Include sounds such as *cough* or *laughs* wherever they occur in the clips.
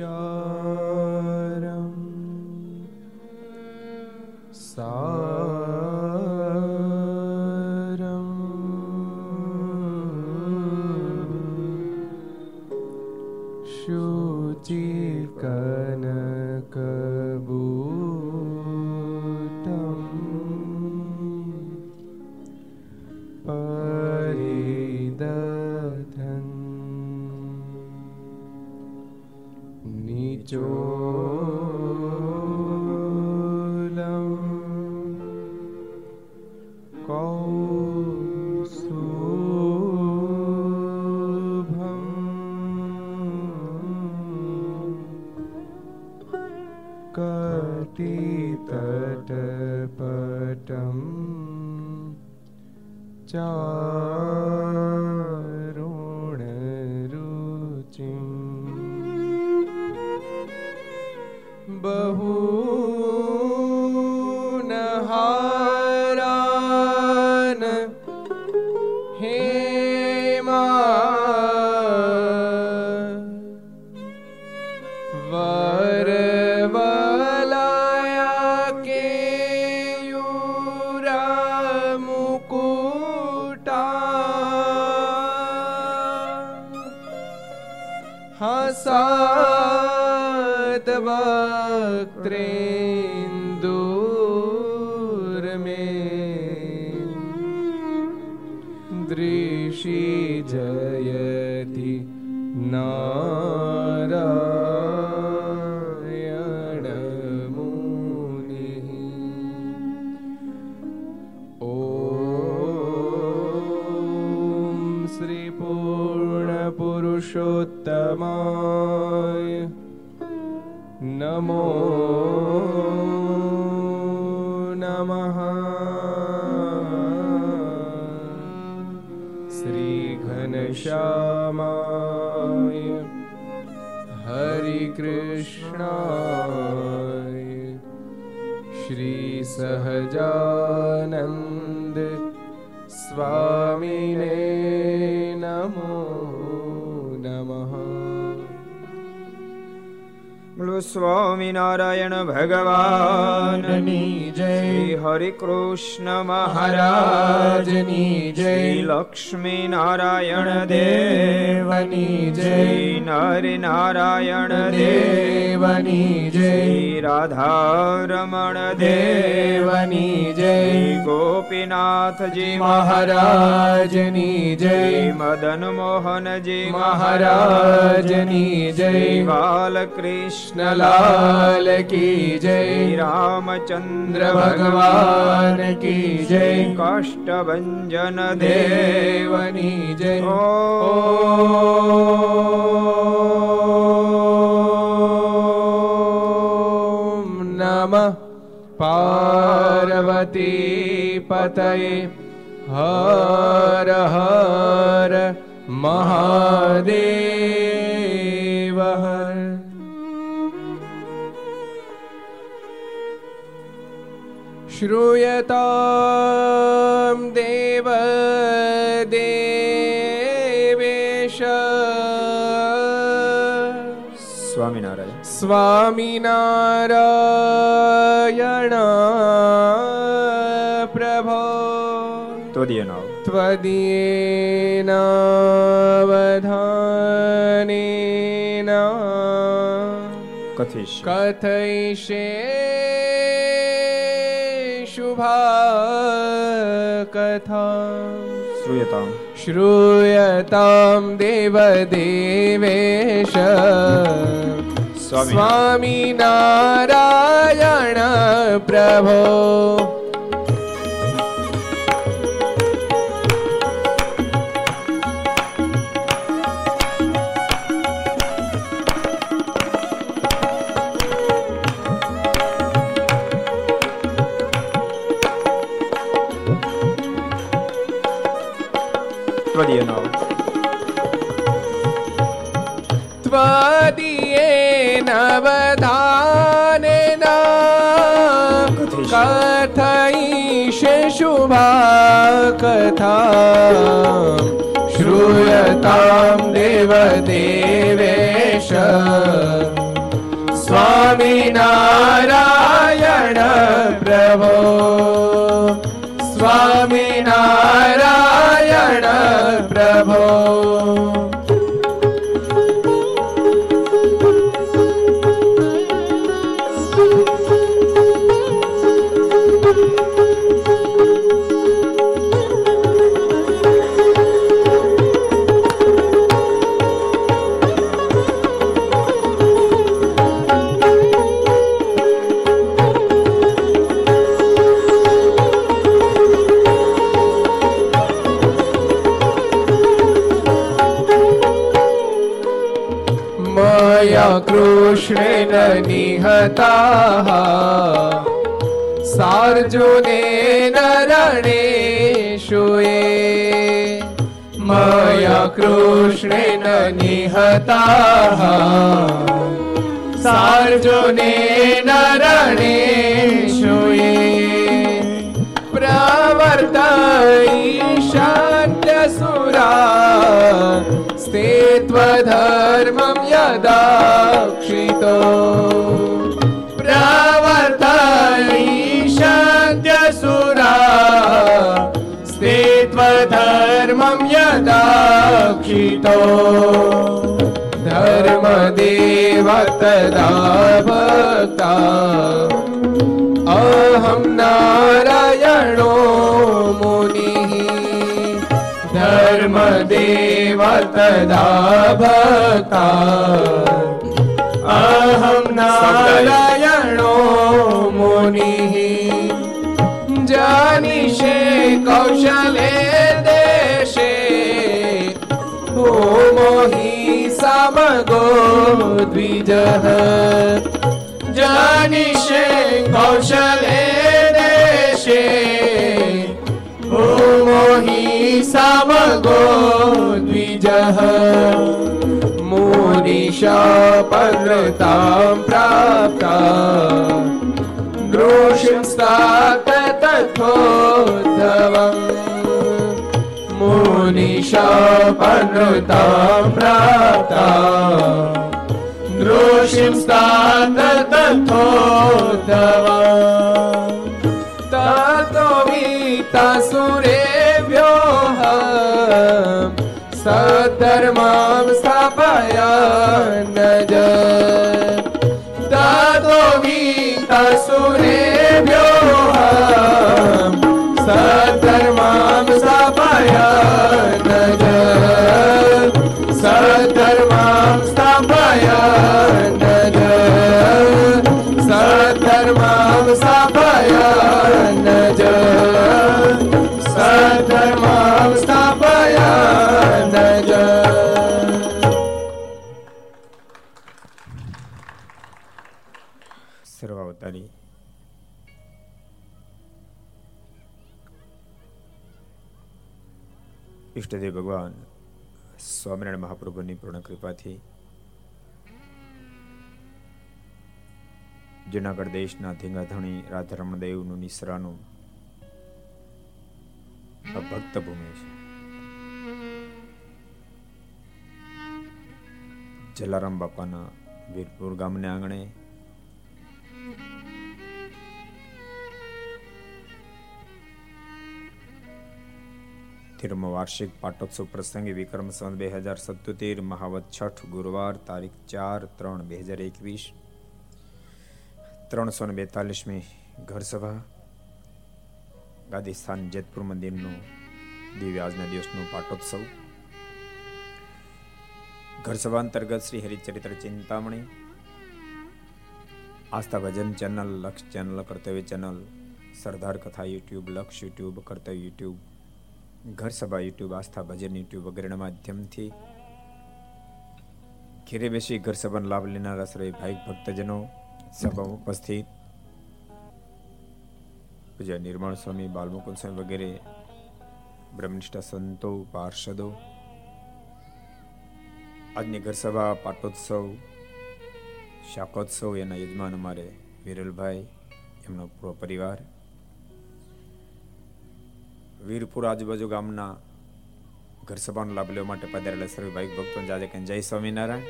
Krishna. घनश्यामाय हरिकृष्णाय श्रीसहजानन्द स्वामिने नमो नमः। स्वामिनारायण भगवान्। જય હરે કૃષ્ણ મહારાજની જય. લક્ષ્મી નારાયણ દેવની જય. નર નારાયણ દેવની જય. રાધારમણ દેવની જય. ગોપીનાથજી મહારાજની જય. મદન મોહનજી મહારાજની જય. બાલકૃષ્ણ લાલ કી જય. રામચંદ્ર ભગવાન કી જય. કાષ્ટભન દેવની જય. ઓ. નમ. પાર્વતી પતય. હર હર મહાદેવ. श्रूयतां देव देवेश स्वामिनारायण स्वामिनारायण प्रभो त्वदीय नाव त्वदीय नावधानेन कथयिष्ये कथा श्रूयताम् श्रूयतां देवदेवेश स्वामी नारायण प्रभो त्वदीये नवधानेन कथयिषे शुभा कथा श्रूयतां देवदेवेश स्वामिनारायण प्रभो निहताः सार्जुनेन रणेषु ये मया कृष्णेन निहताः सार्जुनेन रणेषु ये प्रवर्त ईशान्यसुरा स्थित्वधर्मं यदाक्षितो यदाक्षितो धर्मदेव तदा भक्ता अहं नारायणो मुनिः धर्मदेव तदा भक्ता अहं नारायणो मुनिः जानिषे कौशले समगो द्विजः जानिषे कौशले देशे होमो हि समगो द्विजः मुनिशापनृतां प्राप्ता दृशिंस्तात तथोद्धवम् मुनिशापनृतां प्राप्ता दृशिंस्तात तथोद्धवम् ततो वीतासुरेभ्योः सद्धर्मां स्थापयन्नज ભગવાન, સ્વામિનારાયણ મહાપ્રભુની પૂર્ણ કૃપાથી જુનાગઢ દેશના ધીંગાધણી રાધારમણ દેવનું નિસરાનું આ ભક્ત ભૂમિ છે. જલારામ બાપાના વીરપુર ગામને આંગણે તેરમો વાર્ષિક પાટોત્સવ પ્રસંગે વિક્રમ સંત બે હજાર સત્યોતેર મહાવત છઠ, ગુરુવાર તારીખ ચાર ત્રણ બે હજાર એકવીસ, ત્રણસો ને બેતાલીસમી ઘરસભા, ગાદીસ્થાન જેતપુર મંદિરનું દિવ્ય આજના દિવસનું પાટોત્સવ. ઘરસભા અંતર્ગત Shri Haricharitra Chintamani, Aastha Bhajan channel, Laksh channel, Kartavya channel, Sardar Katha YouTube, Laksh YouTube, કર્તવ્ય યુટ્યુબ ઘર સભા યુટ્યુબ, આસ્થા ભજન યુટ્યુબ વગેરેના માધ્યમથી ઘેરે બેસી ઘર સભાનો લાભ લેનારા સર્વે ભાઈ ભક્તજનો સભામાં ઉપસ્થિત. પૂજ્ય નિર્માણ સ્વામી, બાલમુકુંદ સ્વામી વગેરે, બ્રહ્મનિષ્ઠ સંતો, પાર્ષદો. આજની ઘર સભા પાટોત્સવ, શાકોત્સવ, એના યજમાન અમારે વિરલભાઈ, એમનો પૂરો પરિવાર. વીરપુર આજુબાજુ ગામના ઘર સભાનો લાભ લેવા માટે પધારેલા સર્વે ભાઈ ભક્તો જાજે કે જય સ્વામિનારાયણ,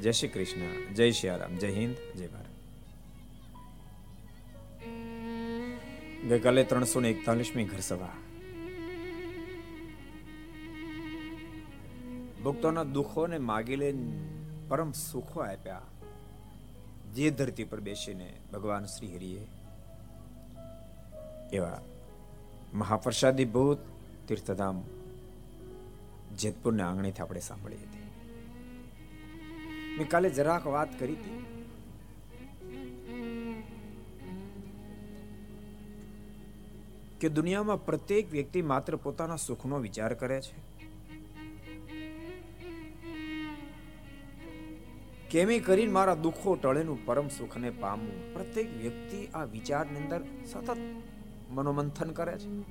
જય શ્રી કૃષ્ણ, જય શ્રી જય હિન્દ, જય ભારત. ગઈકાલે ત્રણસો ને એકતાલીસમી ઘર સભા ભક્તોના દુઃખોને માગી લે પરમ સુખો આપ્યા. જે ધરતી પર બેસીને ભગવાન શ્રી હરિએ એવા મહાપ્રસાદી ભૂત તીર્થધામ જેતપુરના આંગણેથી આપણે સાંભળી હતી. મેં કાલે જરાક વાત કરી હતી. કે દુનિયામાં પ્રત્યેક વ્યક્તિ માત્ર પોતાના સુખનો વિચાર કરે છે. કેમે કરીને મારા દુઃખો ટળેનું પરમ સુખને પામવું. પ્રત્યેક વ્યક્તિ આ વિચારની અંદર સતત મનોમંથન કરે છે.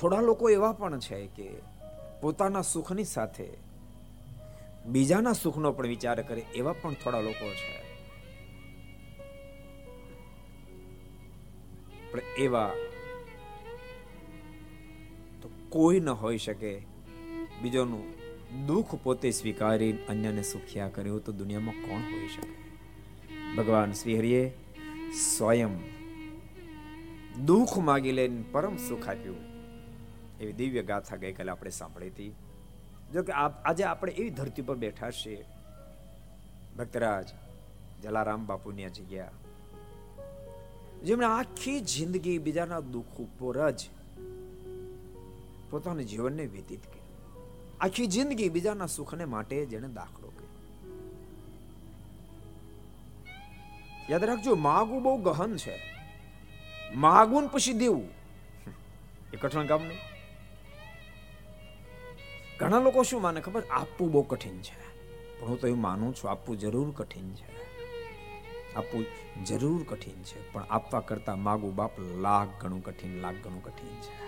થોડા લોકો એવા પણ છે કે પોતાના સુખની સાથે બીજાના સુખનો પણ વિચાર કરે એવા પણ થોડા લોકો છે. પણ એવા તો કોઈ ન હોઈ શકે. બીજોનું દુઃખ પોતે સ્વીકારી અન્યને સુખ્યા કર્યું તો દુનિયામાં કોણ હોઈ શકે? ભગવાન શ્રી હરિએ સ્વયં દુઃખ માગી લઈને પરમ સુખ આપ્યું. એવી દિવ્ય ગાથા ગઈકાલે આપણે સાંભળી હતી. જો કે આજે આપણે એવી ધરતી પર બેઠા છીએ. ભક્તરાજ, જલારામ બાપુની જગ્યા જેમણે આખી જિંદગી બીજાના દુઃખ ઉપર જ પોતાના જીવનને વ્યતીત કર્યું. આખી જિંદગી બીજાના સુખને માટે જેને દાખલો યાદ રાખજો માગવું બહુ ગહન છે. માગવું પછી દેવું. એ કઠણ કામ નહીં. ઘણા લોકો શું માને ખબર? આપવું બહુ કઠિન છે. પણ હું તો એવું માનું છું આપવું જરૂર કઠિન છે. આપવું જરૂર કઠિન છે પણ આપવા કરતા માગું બાપ લાખ ઘણું કઠિન લાખ ઘણું કઠિન છે.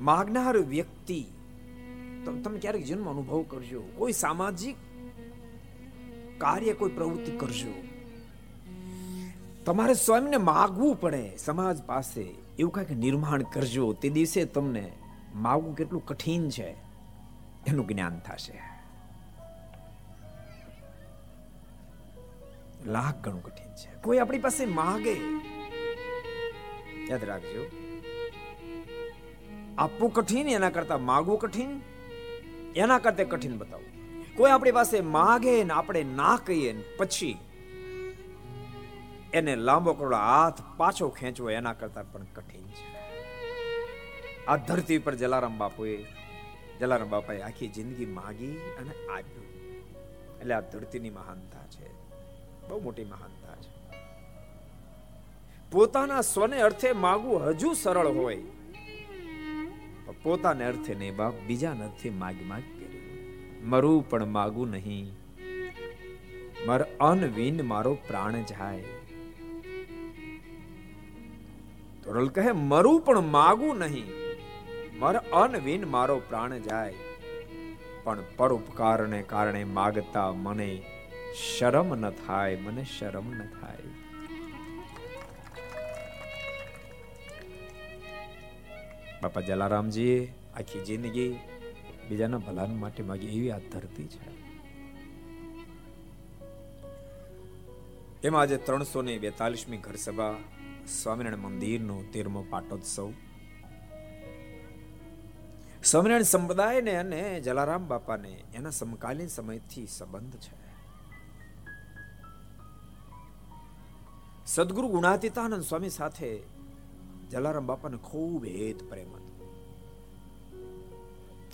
માગનાર વ્યક્તિ, તમે ક્યારેક જન્મ અનુભવ કરજો. કોઈ સામાજિક કાર્ય, કોઈ પ્રવૃત્તિ કરજો. તમારે સ્વયંને માગવું પડે સમાજ પાસે. એવું કાંઈક નિર્માણ કરજો. તે દિવસે તમને માગવું કેટલું કઠિન છે, એનું જ્ઞાન થશે. લાખ ગણું કઠિન છે. કોઈ આપણી પાસે માગે. યાદ રાખજો. આપવું કઠિન, એના કરતા માગવું કઠિન? એના કરતા કઠિન બતાવવું કોઈ આપણી પાસે માગે ને આપણે ના કહીએ ને પછી એને લાંબો કરોડો હાથ પાછો ખેંચવો એના કરતા પણ કઠિન છે. આ ધરતી પર જલારામ બાપુએ, જલારામ બાપાએ આખી જિંદગી માગી અને આપ્યું. એટલે આ ધરતીની મહાનતા છે. બહુ મોટી મહાનતા છે. પોતાના સ્વને અર્થે માગવું હજુ સરળ હોય. પોતાને અર્થે નહીં બાપ બીજા નથી માગ માગ કર્યું. મરું પણ માગું નહીં. મર અનવિન મારો પ્રાણ જાય. ધોરલ કહે, મરું પણ માગું નહીં. મર અનવિન મારો પ્રાણ જાય. પણ પરોપકારને કારણે માગતા મને શરમ ન થાય, મને શરમ ન થાય. બાપા જલારામજીએ આખી જિંદગી બીજાના ભલાન માટે માગી એવી આ ધરતી છે. એમાં આજે ત્રણસો ને બેતાલીસમી ઘરસભા, સ્વામિનારાયણ મંદિરનો તેરમો પાટોત્સવ. સ્વામિનારાયણ સંપ્રદાયને અને જલારામ બાપાને એના સમકાલીન સમયથી સંબંધ છે. સદગુરુ ગુણાતીતાનંદ સ્વામી સાથે જલારામ બાપાને ખૂબ હેત પ્રેમ હતો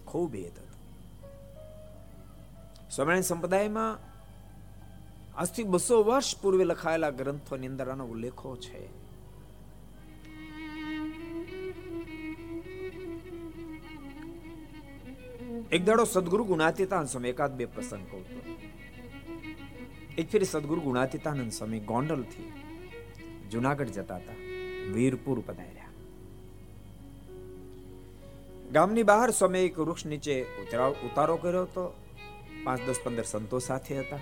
ખૂબ હેત હતો સ્વામિનારાયણ સંપ્રદાયમાં આજથી બસો વર્ષ પૂર્વે લખાયેલા ગ્રંથોની અંદર આનો ઉલ્લેખો છે એક દાડો સદગુરુ ગુણાતીતાન સમય એકાદ બે પ્રસંગ કહું તો એક ફેરી સદગુરુ ગુણાતીતાનંદ સ્વામી ગોંડલથી જુનાગઢ જતા હતા વીરપુર પધાર્યા ગામની બહાર સ્વામી એક વૃક્ષ નીચે ઉતારો કર્યો હતો. પાંચ, દસ, પંદર સંતો સાથે હતા.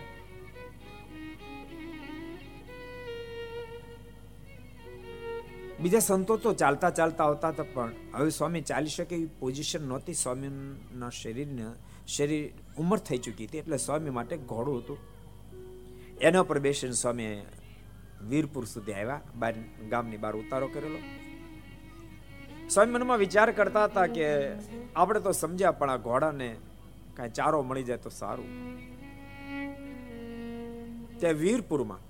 બીજા સંતો તો ચાલતા ચાલતા આવતા હતા, પણ હવે સ્વામી ચાલી શકે એવી પોઝિશન નહોતી. સ્વામીના શરીરને, શરીર ઉંમર થઈ ચૂકી હતી, એટલે સ્વામી માટે ઘોડું હતું. એના પર બેસીને સ્વામી વીરપુર સુધી આવ્યા. બાર ગામની બહાર ઉતારો કરેલો. સ્વામી મનમાં વિચાર કરતા હતા કે આપણે તો સમજ્યા, પણ આ ઘોડાને કાંઈ ચારો મળી જાય તો સારું. ત્યાં વીરપુરમાં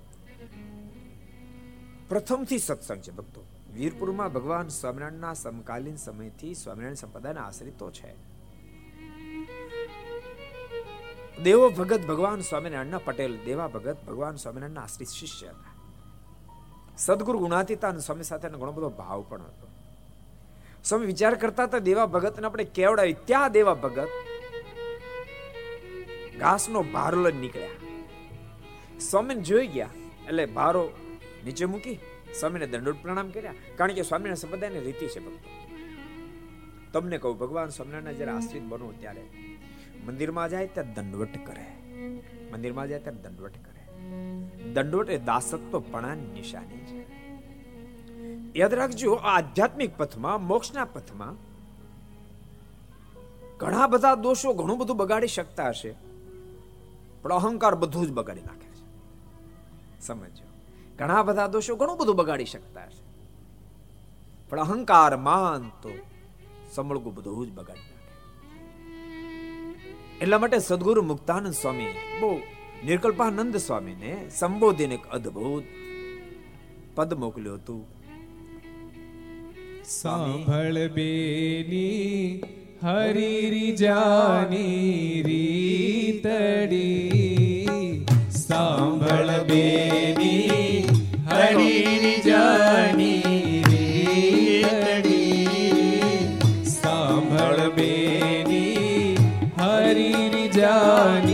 પ્રથમથી સત્સંગ છે ભક્તો. વીરપુરમાં ભગવાન સ્વામિનારાયણના સમકાલીન સમયથી સ્વામિનારાયણ સંપ્રદાયના આશ્રિતો છે. દેવો ભગત ભગવાન સ્વામિનારાયણના પટેલ, દેવા ભગત ભગવાન સ્વામિનારાયણના આશ્રિત શિષ્ય હતા. સદગુરુ ગુણાતીતાન સ્વામી સાથે ઘણો બધો ભાવ પણ હતો. સ્વામી વિચાર કરતા હતા, દેવા ભગતને આપણે કેવડાવી? ત્યાં દેવા ભગત ઘાસનો ભારો લઈને નીકળ્યા. સ્વામીને જોઈ ગયા, એટલે ભારો નીચે મૂકી સ્વામીને દંડોત પ્રણામ કર્યા. કારણ કે સ્વામીના સંપ્રદાયની રીતિ છે ભક્તો. તમને કહું, ભગવાન સ્વામિનારાયણ જયારે આશ્રિત બનો ત્યારે મંદિરમાં જાય ત્યારે દંડવટ કરે. મંદિરમાં જાય ત્યારે દંડવટ કરે. દંડવટ એ દાસત્વ નિશાની છે. યાદ રાખજો આધ્યાત્મિક પથમાં, મોક્ષના પથમાં ઘણા બધા દોષો ઘણું બધું બગાડી શકતા હશે, પણ અહંકાર બધું જ બગાડી નાખે છે. સમજો ઘણા બધા દોષો ઘણું બધું બગાડી શકતા હશે, પણ અહંકાર માન તો સમળગું બધું જ બગાડી નાખે. એટલા માટે સદગુરુ મુક્તાનંદ સ્વામી બહુ નિર્કલ્પાનંદ સ્વામીને સંબોધીને એક અદ્ભુત પદ મોકલ્યું હતું. સાંભળ બેની હરી જાની રીતડી. સાંભળ બેની હરી જાની સાંભળ બેની હરી જાની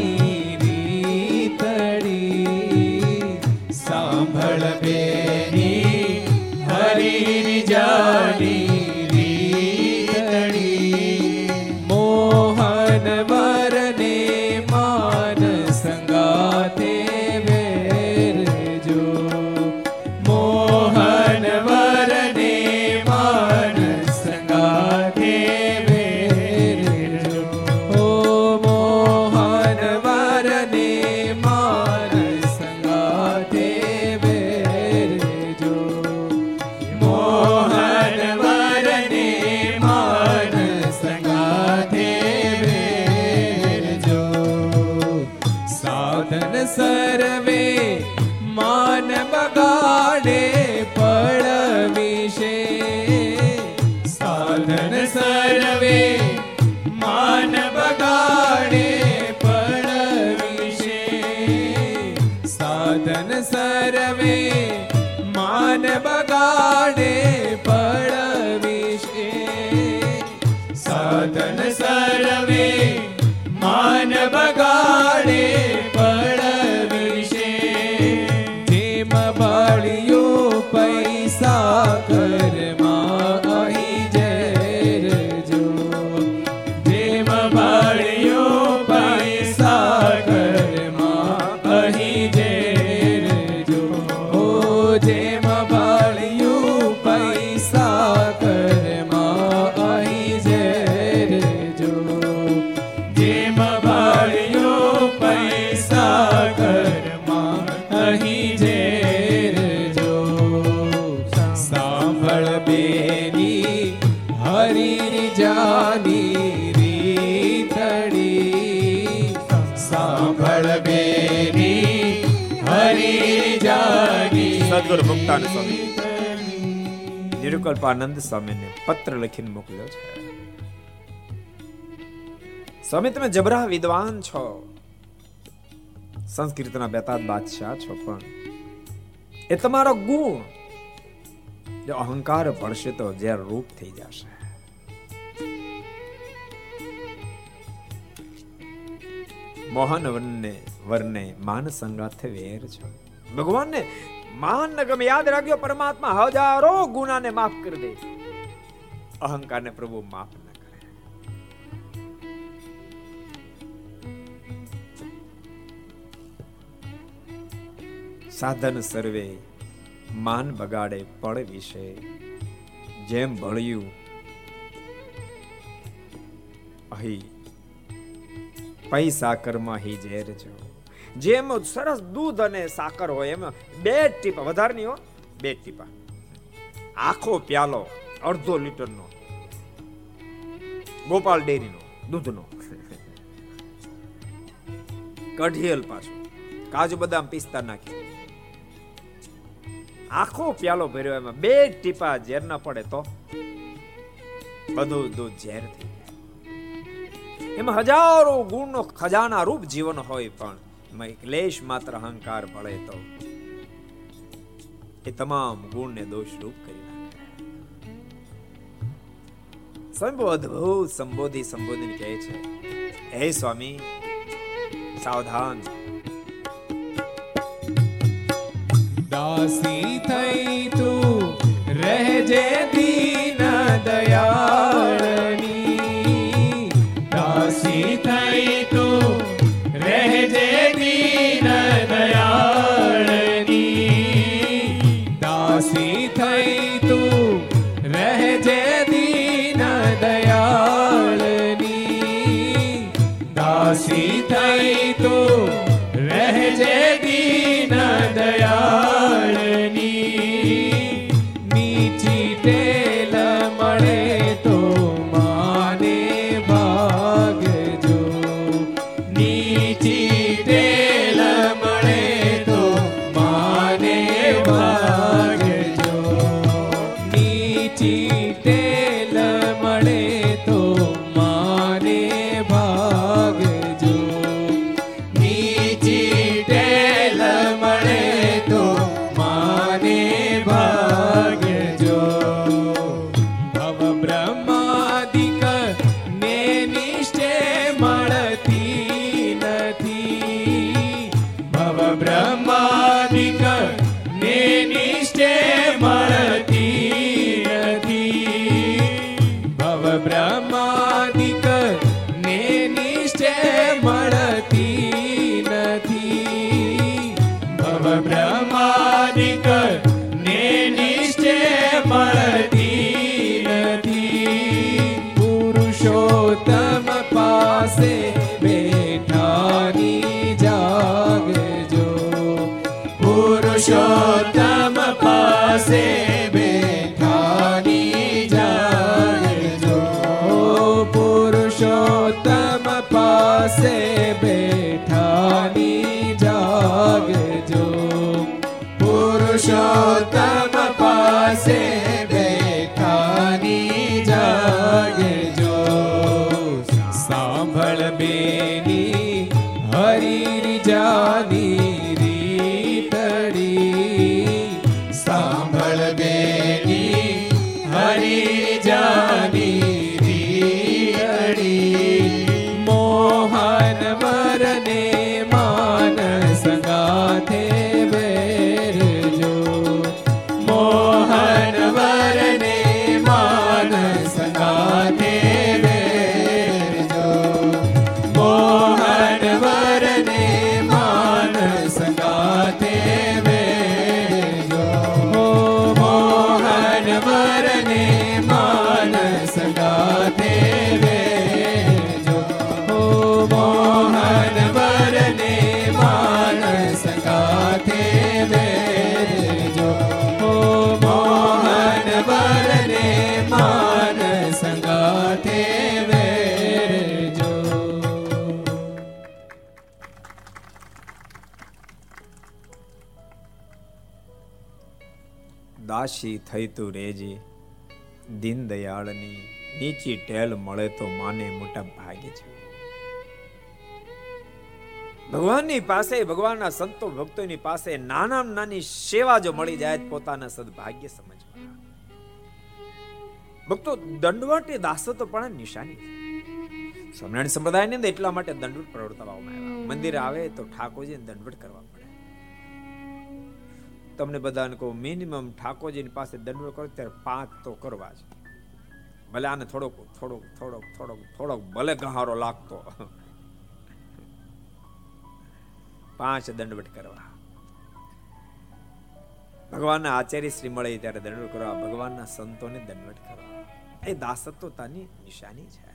સાંભળ બેની હરી જાની નિરુકલ્પાનંદ સ્વામીને પત્ર લખીને મોકલ્યો છે. સ્વામી, તમે જબરા વિદ્વાન છો. સંસ્કૃતના બેતાદ બાદશાહ છો પણ. એ તમારો ગુણ. જો અહંકાર ભળશે તો ઝેર રૂપ થઈ જશે. મોહન વનને વરને માન સંગાથે વેર છો. ભગવાનને માન ન ગમે યાદ રાખજો, પરમાત્મા હજારો ગુનાને માફ કરી દે. અહંકારને પ્રભુ માફ ન કરે. સાધન સર્વે માન બગાડે પળ વિશે. જેમ ભળ્યું, અહીં પૈસા કર્મ હિ ઝેર જો જેમ સરસ દૂધ અને સાકર હોય એમ. બે ટીપા વધારે નહીં હો. બે ટીપા. આખો પ્યાલો અડધો લીટરનો. ગોપાલ ડેરીનો, દૂધનો. કઢિયલ પાછું. કાજુ બદામ પિસ્તા નાખી. આખો પ્યાલો ભર્યો એમાં. બે ટીપા ઝેર ના પડે તો. બધું દૂધ ઝેર થઈ એમાં હજારો ગુણનો ખજાના રૂપ જીવન હોય પણ. એક માત્ર અહંકાર ભળે તો એ તમામ ગુણને દોષ રૂપ કરી નાખે. સ્વયં અદ્ભુત સંબોધી સંબોધન કહે છે, હે સ્વામી, સાવધાન. દાસી થઈ તું, રહેજે દીન દયાળની દાસી થઈ રેજે દીન દયાળની નીચી ટેલ મળે તો માને મોટા ભાગે છે. ભગવાનની પાસે, ભગવાનના સંતો ભક્તોની પાસે નાના નાની સેવા જો મળી જાય પોતાના સદભાગ્ય સમજવા ભક્તો દંડવટ એ દાસત્વ પણ નિશાની છે. સ્વામિનારાયણ સંપ્રદાયની અંદર એટલા માટે દંડવટ પ્રવર્તવામાં આવ્યા. મંદિર આવે તો ઠાકોરજીને દંડવટ કરવા પડે તમને બધાને કહું મિનિમમ ઠાકોરજીની પાસે દંડો કરો, ત્યારે પાંચ તો કરવા જ. ભલે આને થોડોક થોડોક થોડોક થોડોક થોડોક ભલે ગહારો લાગતો. પાંચ દંડવટ કરવા. ભગવાનના આચાર્ય શ્રી મળે ત્યારે દંડવટ કરવા, ભગવાનના સંતોને દંડવટ કરવા. એ દાસત્વતાની નિશાની છે.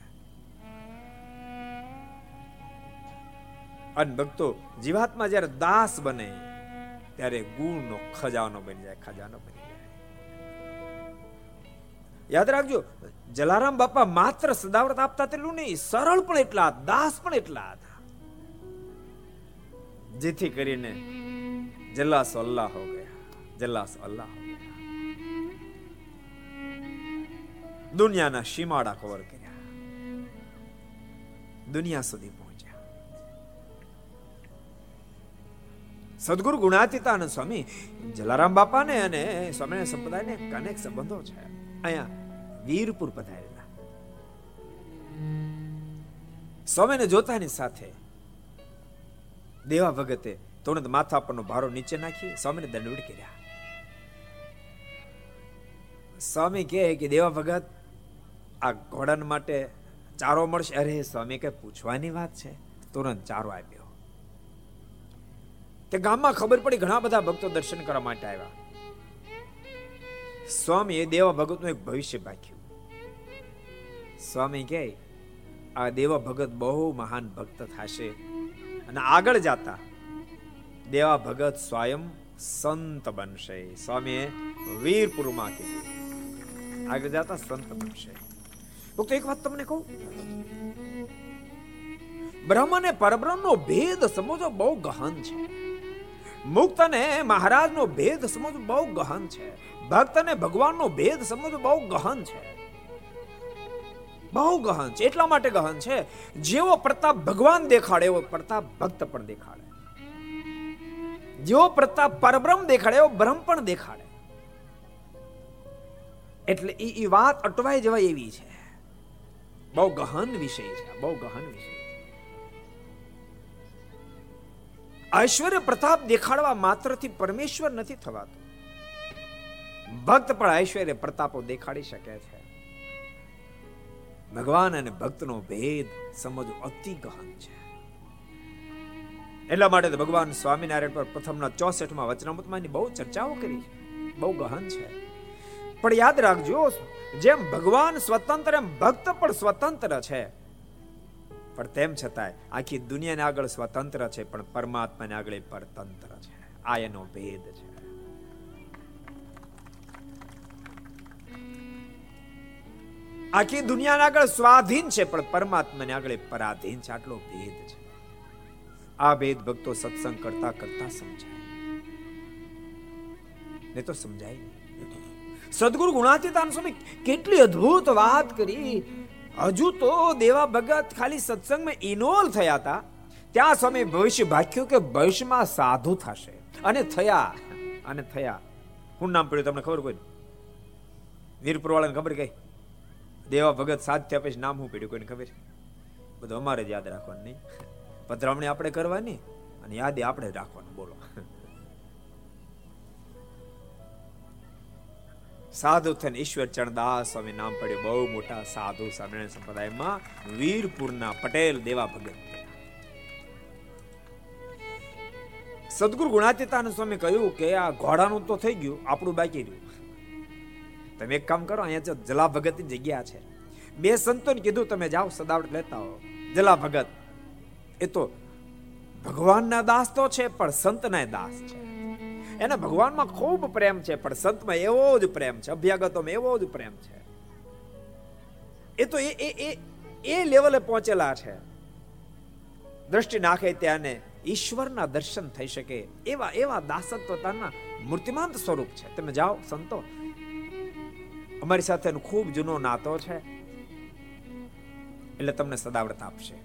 અને ભક્તો, જીવાત્મા જ્યારે દાસ બને ત્યારે ગુણનો ખજાનો બની જાય, ખજાનો બની જાય. યાદ રાખજો, જલારામ બાપા માત્ર સદાવ્રત આપતા તેટલું નહીં, સરળ પણ એટલા દાસ પણ એટલા હતા. જેથી કરીને જલ્લાસ અલ્લાહ હો ગયા જલ્લાસો અલ્લાહ દુનિયાના સીમાડા કવર કર્યા. દુનિયા સુધી સદગુરુ ગુણાતીતાનંદ સ્વામી, જલારામ બાપાને અને સ્વામિનારાયણ સંપ્રદાયને અનેક સંબંધો છે. અહીંયા વીરપુર પધારેલા. સ્વામીને જોતાની સાથે દેવા ભગતે તુરંત માથા પરનો ભારો નીચે નાખી સ્વામીને દંડવડ કર્યા. સ્વામી કહે કે દેવા ભગત, આ ઘોડાન માટે ચારો મળશે? અરે સ્વામી કે પૂછવાની વાત છે? તુરંત ચારો આપ્યો. તે ગામમાં ખબર પડી ઘણા બધા ભક્તો દર્શન કરવા માટે આવ્યા. સ્વામી એ દેવા ભગતનું એક ભવિષ્ય બાક્યું સ્વામી કહે, આ દેવા ભગત બહુ મહાન ભક્ત થશે અને આગળ જતા દેવા ભગત સ્વયં સંત બનશે. સ્વામીએ વીરપુરમાં કીધું. આગળ જાતા સંત બનશે. ભક્તો, એક વાત તમને કહું? બ્રહ્મ અને પરબ્રહ્મનો ભેદ સમજો બહુ ગહન છે. મુક્ત અને મહારાજનો ભેદ સમજ બહુ ગહન છે. ભક્ત અને ભગવાનનો ભેદ સમજ બહુ ગહન છે. બહુ ગહન છે. એટલા માટે ગહન છે, જેવો પ્રતાપ ભગવાન દેખાડે, એવો પ્રતાપ ભક્ત પણ દેખાડે. જેવો પ્રતાપ પરબ્રહ્મ દેખાડે, એવો બ્રહ્મ પણ દેખાડે. એટલે એ વાત અટવાઈ જવાય એવી છે. બહુ ગહન વિષય છે, બહુ ગહન વિષય ઐશ્વર્ય પ્રતાપ દેખાડવા માત્રથી પરમેશ્વર નથી થવાતું. ભક્ત પણ ઐશ્વર્ય પ્રતાપો દેખાડી શકે છે. ભગવાન અને ભક્તનો ભેદ સમજવો અતિ ગહન છે. એટલા માટે તો ભગવાન સ્વામિનારાયણ પર પ્રથમના ચોસઠમાં વચનામૃતમાં બહુ ચર્ચાઓ કરી છે. બહુ ગહન છે. પણ યાદ રાખજો, જેમ ભગવાન સ્વતંત્ર એમ ભક્ત પણ સ્વતંત્ર છે. પણ તેમ છતાંય આખી દુનિયાને આગળ સ્વતંત્ર છે, પણ પરમાત્માને આગળ પરતંત્ર છે. આ એનો ભેદ છે. આખી દુનિયાને આગળ સ્વાધીન છે, પણ પરમાત્માને આગળ પરાધીન છે. આટલો ભેદ છે. આ ભેદ ભક્તો સત્સંગ કરતા કરતા સમજાય. ને તો સમજાય નહીં. સદગુરુ ગુણાતીતાન સ્વામી કેટલી અદ્ભુત વાત કરી. હજુ તો દેવા ભગત ખાલી સત્સંગમાં ઇન્વોલ્વ થયા હતા. ત્યાં સ્વામી ભવિષ્ય ભાખ્યું કે ભવિષ્યમાં સાધુ થશે. અને થયા અને થયા. શું નામ પડ્યું તમને ખબર કોઈ વીરપુર વાળાને ખબર કઈ? દેવા ભગત સાધ્ય પછી નામ શું પડ્યું કોઈને ખબર? બધું અમારે જ યાદ રાખવાનું નહીં. પધરામણી આપણે કરવાની અને યાદે આપણે રાખવાનું, બોલો. સાધુ થઈને ઈશ્વર ચરણદાસ સ્વામી નામ પડ્યું. બહુ મોટા સાધુ સ્વામિનારાયણ સંપ્રદાયમાં વીરપુરના પટેલ દેવા ભગત સદગુરુ ગુણાતીતાન સ્વામી કહ્યું કે આ ઘોડાનું તો થઈ ગયું, આપણું બાકી રહ્યું. તમે એક કામ કરો, અહીંયા જલા ભગતની જગ્યા છે. બે સંતોને કીધું, તમે જાઓ, સદાવટ લેતા હો જલા ભગત, એ તો ભગવાનના દાસ તો છે, પણ સંતના દાસ છે. એને ભગવાનમાં ખૂબ પ્રેમ છે, પણ સંતમાં એવો જ પ્રેમ છે, અભ્યાગતોમાં એવો જ પ્રેમ છે. એ તો એ એ એ લેવલે પહોંચેલા છે. દ્રષ્ટિ નાખે ત્યાંને ઈશ્વરના દર્શન થઈ શકે, એવા એવા દાસત્વતાના મૂર્તિમાંત સ્વરૂપ છે. તમે જાઓ સંતો, અમારી સાથે ખૂબ જૂનો નાતો છે, એટલે તમને સદાવ્રત આપશે.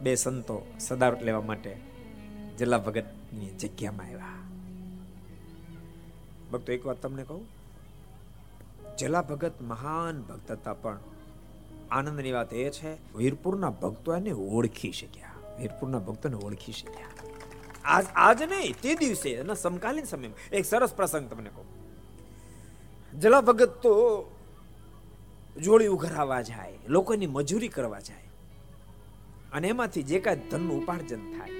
બે સંતો સદાવ્રત લેવા માટે જલા ભગતની જગ્યામાં આવ્યા. ભક્તો, એક વાત તમને કહું? જલા ભગત મહાન ભક્ત હતા, પણ આનંદની વાત એ છે, વીરપુરના ભક્તો એને ઓળખી શક્યા. વીરપુરના ભક્તોને ઓળખી શક્યા. આજ આજ નહીં, તે દિવસે એના સમકાલીન સમયમાં. એક સરસ પ્રસંગ તમને કહું. જલા ભગત તો જોડી ઉઘરાવા જાય, લોકોની મજૂરી કરવા જાય. અને એમાંથી જે કાંઈ ધનનું ઉપાર્જન થાય.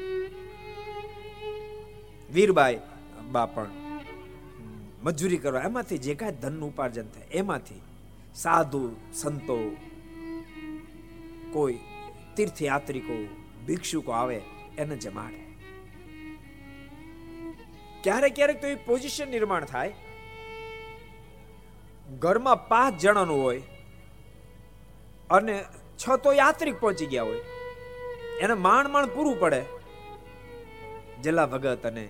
વીરબાઈ બા પણ મજૂરી કરવા. એમાંથી જે કાંઈ ધનનું ઉપાર્જન થાય, એમાંથી સાધુ, સંતો, કોઈ તીર્થયાત્રિકો, ભિક્ષુકો આવે, એને જમાડે. ક્યારેક ક્યારેક તો એ પોઝિશન નિર્માણ થાય. ઘરમાં પાંચ જણાનું હોય અને છ તો યાત્રિક પહોંચી ગયા હોય. એને માણ માંડ પૂરું પડે. જલા ભગત અને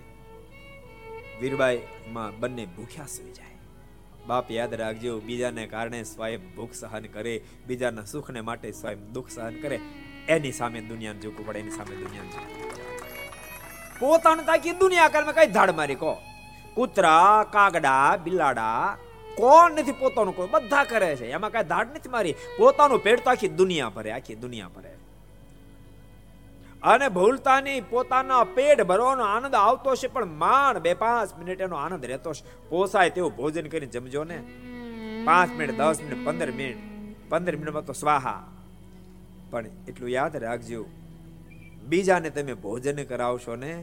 વીરબાઈ માં બંને ભૂખ્યા સુઈ જાય. બાપ યાદ રાખજો, બીજાને કારણે સ્વયં ભૂખ સહન કરે, બીજાના સુખને માટે સ્વયં દુઃખ સહન કરે. એની સામે દુનિયાને ઝૂકવું પડે, એની સામે દુનિયાને પોતાનું તાકી દુનિયા કરે કઈ ધાડ મારી કો કૂતરા, કાગડા, બિલાડા, કોણ નથી પોતાનું કોઈ, બધા કરે છે. એમાં કઈ ધાડ નથી મારી. પોતાનું પેટ તો આખી દુનિયા ભરે, આખી દુનિયા ભરે. અને ભૂલતાની પોતાના પેટ ભરવાનો આનંદ આવતો છે, પણ માંડ બે પાંચ મિનિટ એનો આનંદ રહેતો છે. પોસાય તેવું ભોજન કરીને જમજો ને. પાંચ મિનિટ, દસ મિનિટ, પંદર મિનિટ. પંદર મિનિટમાં તો સ્વાહા. પણ એટલું યાદ રાખજો, બીજાને તમે ભોજન કરાવશો ને,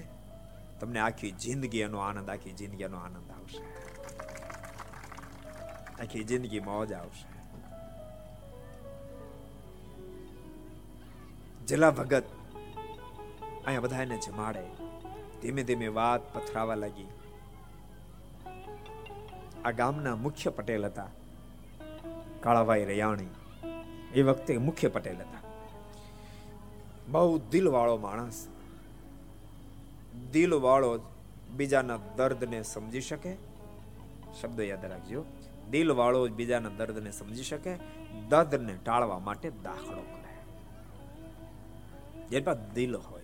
તમને આખી જિંદગી એનો આનંદ, આખી જિંદગી એનો આનંદ આવશે. આખી જિંદગી મોજ આવશે. જલા ભગત અહીંયા બધાને જમાડે. ધીમે ધીમે વાત પથરાવા લાગી. આ ગામના મુખ્ય પટેલ હતા. કાળાભાઈ રયાણી. એ વખતે મુખ્ય પટેલ હતા. બહુ દિલવાળો માણસ. દિલવાળો બીજાના દર્દને સમજી શકે. શબ્દ યાદ રાખજો. દિલવાળો બીજાના દર્દને સમજી શકે. દર્દને ટાળવા માટે દાખલો કરે. જેના દિલ હોય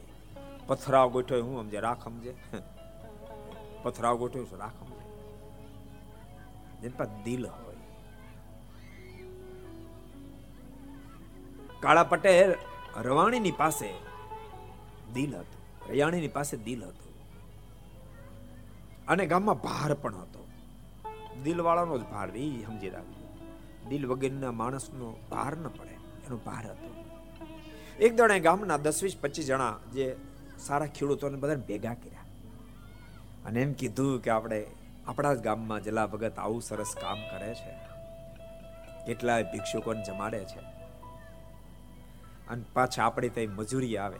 પથરાવ ગોઠવ્યો હું સમજે? રાખ સમજે? *laughs* પથરાવ ગોઠવ્યો છું, રાખ સમજે. જેના દિલ હોય. કાળા પટેલ રવાણીની પાસે દિલ હતું. રયાણીની પાસે દિલ હતું. અને ગામમાં ભાર પણ હતો. દિલવાળાનો જ ભાર, એ સમજી રાખજો. દિલ વગેરેના માણસનો ભાર ન પડે, એનો ભાર હતો. એક દણે ગામના દસ વીસ પચીસ જણા જે સારા ખેડૂતોને બધાને ભેગા કર્યા. અને એમ કીધું કે આપણે આપણા જ ગામમાં જલા ભગત આવું સરસ કામ કરે છે. કેટલાય ભિક્ષુકોને જમાડે છે. અને પાછા આપણી ત્યાં મજૂરી આવે.